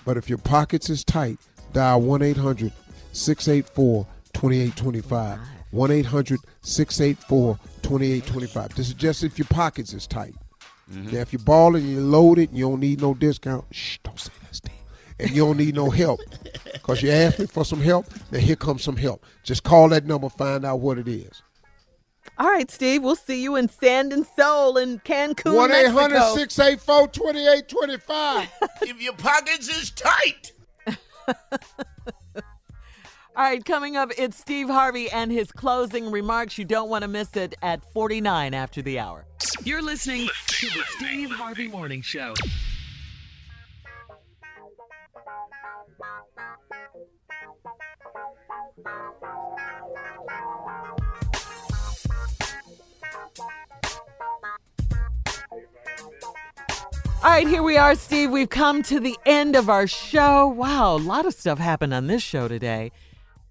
but if your pockets is tight, dial 1 800 684 2825. 1 800 684 2825. This is just if your pockets is tight. Mm-hmm. Now, if you're balling and you're loaded and you don't need no discount, shh, don't say that, Steve. And you don't need no help because you asked me for some help. Now, here comes some help. Just call that number, find out what it is. All right, Steve, we'll see you in Sand and Soul in Cancun, 1 800 Mexico. 684 2825. if your pockets is tight. All right, coming up, it's Steve Harvey and his closing remarks. You don't want to miss it at 49 after the hour. You're listening to the Steve Harvey Morning Show. All right, here we are, Steve. We've come to the end of our show. Wow, a lot of stuff happened on this show today.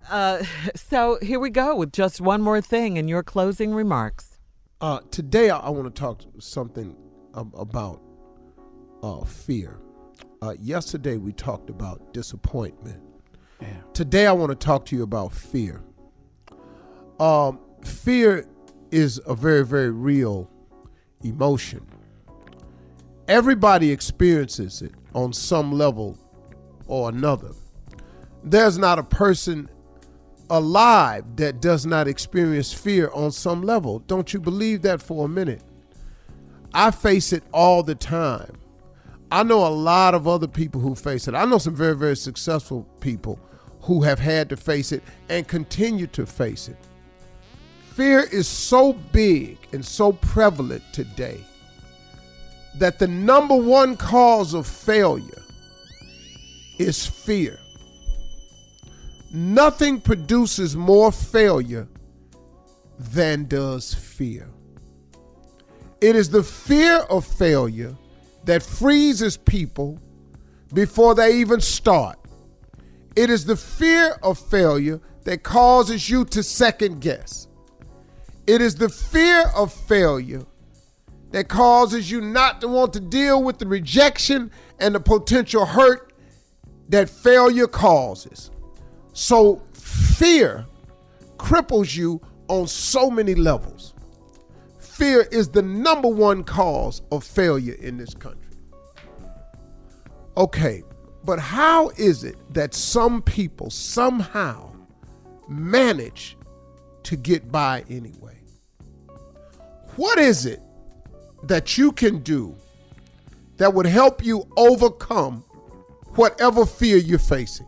Uh, so here we go with just one more thing in your closing remarks. Uh, today, I, I want to talk something about uh, fear. Uh, yesterday, we talked about disappointment. Today, I want to talk to you about fear. Um, fear is a very, very real emotion. Everybody experiences it on some level or another. There's not a person alive that does not experience fear on some level. Don't you believe that for a minute? I face it all the time. I know a lot of other people who face it. I know some very, very successful people who have had to face it and continue to face it. Fear is so big and so prevalent today that the number one cause of failure is fear. Nothing produces more failure than does fear. It is the fear of failure that freezes people before they even start. It is the fear of failure that causes you to second guess. It is the fear of failure that causes you not to want to deal with the rejection and the potential hurt that failure causes. So, fear cripples you on so many levels. Fear is the number one cause of failure in this country. Okay, but how is it that some people somehow manage to get by anyway? What is it that you can do that would help you overcome whatever fear you're facing?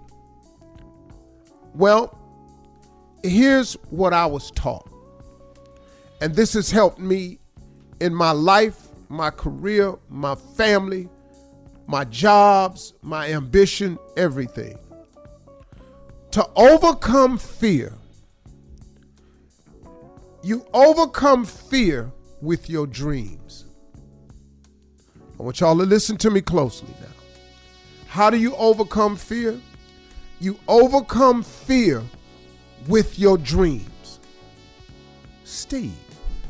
Well, here's what I was taught. And this has helped me in my life, my career, my family, my jobs, my ambition, everything. To overcome fear, you overcome fear with your dreams. I want y'all to listen to me closely now. How do you overcome fear? You overcome fear with your dreams. Steve,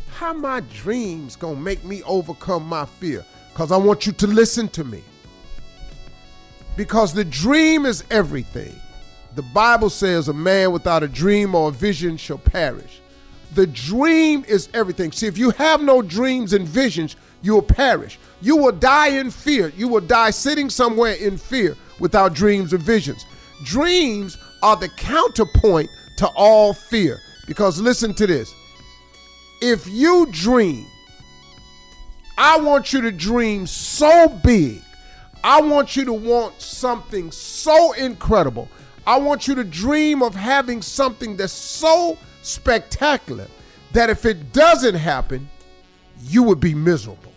how my dreams gonna make me overcome my fear? Because I want you to listen to me. Because the dream is everything. The Bible says a man without a dream or a vision shall perish. The dream is everything. See, if you have no dreams and visions, you will perish. You will die in fear. You will die sitting somewhere in fear without dreams or visions. Dreams are the counterpoint to all fear. Because listen to this if you dream, I want you to dream so big. I want you to want something so incredible. I want you to dream of having something that's so spectacular that if it doesn't happen, you would be miserable.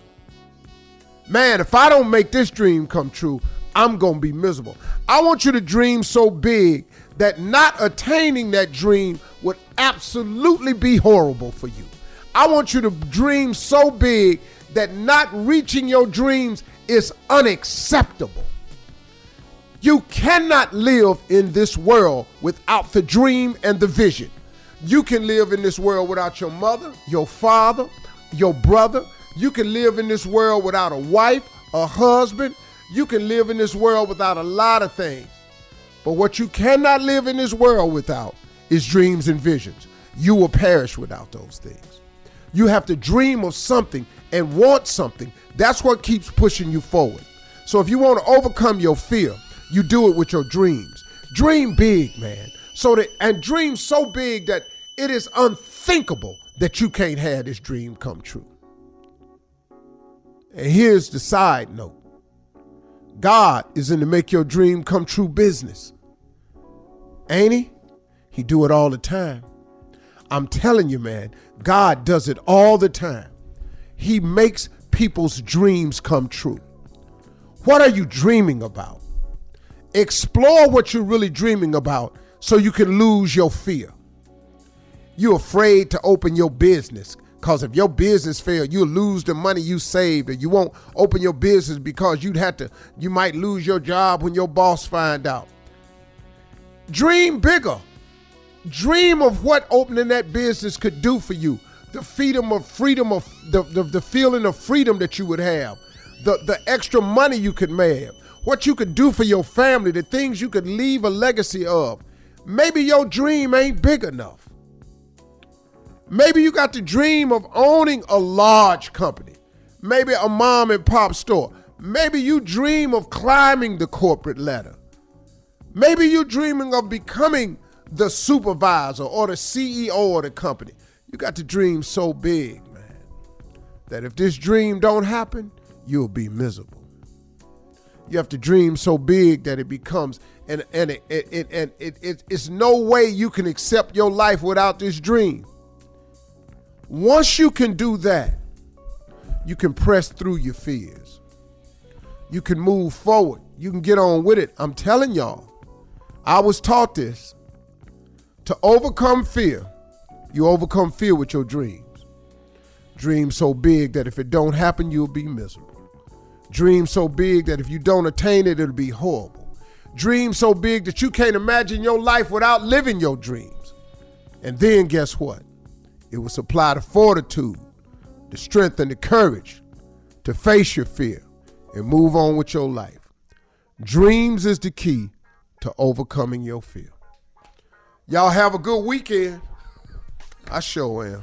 Man, if I don't make this dream come true, I'm going to be miserable. I want you to dream so big that not attaining that dream would absolutely be horrible for you. I want you to dream so big that not reaching your dreams is unacceptable. You cannot live in this world without the dream and the vision. You can live in this world without your mother, your father, your brother. You can live in this world without a wife, a husband. You can live in this world without a lot of things. But what you cannot live in this world without is dreams and visions. You will perish without those things. You have to dream of something and want something. That's what keeps pushing you forward. So if you want to overcome your fear, you do it with your dreams. Dream big, man. So that and dream so big that it is unthinkable that you can't have this dream come true. And here's the side note. God is in to make your dream come true business. Ain't he? He do it all the time. I'm telling you, man, God does it all the time. He makes people's dreams come true. What are you dreaming about? Explore what you're really dreaming about so you can lose your fear. You're afraid to open your business Cause if your business fail, you'll lose the money you saved, or you won't open your business because you'd have to. You might lose your job when your boss find out. Dream bigger. Dream of what opening that business could do for you. The freedom of freedom of the, the, the feeling of freedom that you would have. The the extra money you could make. What you could do for your family, the things you could leave a legacy of. Maybe your dream ain't big enough. Maybe you got the dream of owning a large company. Maybe a mom and pop store. Maybe you dream of climbing the corporate ladder. Maybe you're dreaming of becoming the supervisor or the CEO of the company. You got to dream so big, man, that if this dream don't happen, you'll be miserable. You have to dream so big that it becomes and and it, it, it and it, it it's no way you can accept your life without this dream. Once you can do that, you can press through your fears. You can move forward. You can get on with it. I'm telling y'all. I was taught this. To overcome fear, you overcome fear with your dreams. Dreams so big that if it don't happen, you'll be miserable. Dreams so big that if you don't attain it, it'll be horrible. Dreams so big that you can't imagine your life without living your dreams. And then guess what? It will supply the fortitude, the strength, and the courage to face your fear and move on with your life. Dreams is the key to overcoming your fear. Y'all have a good weekend. I sure am.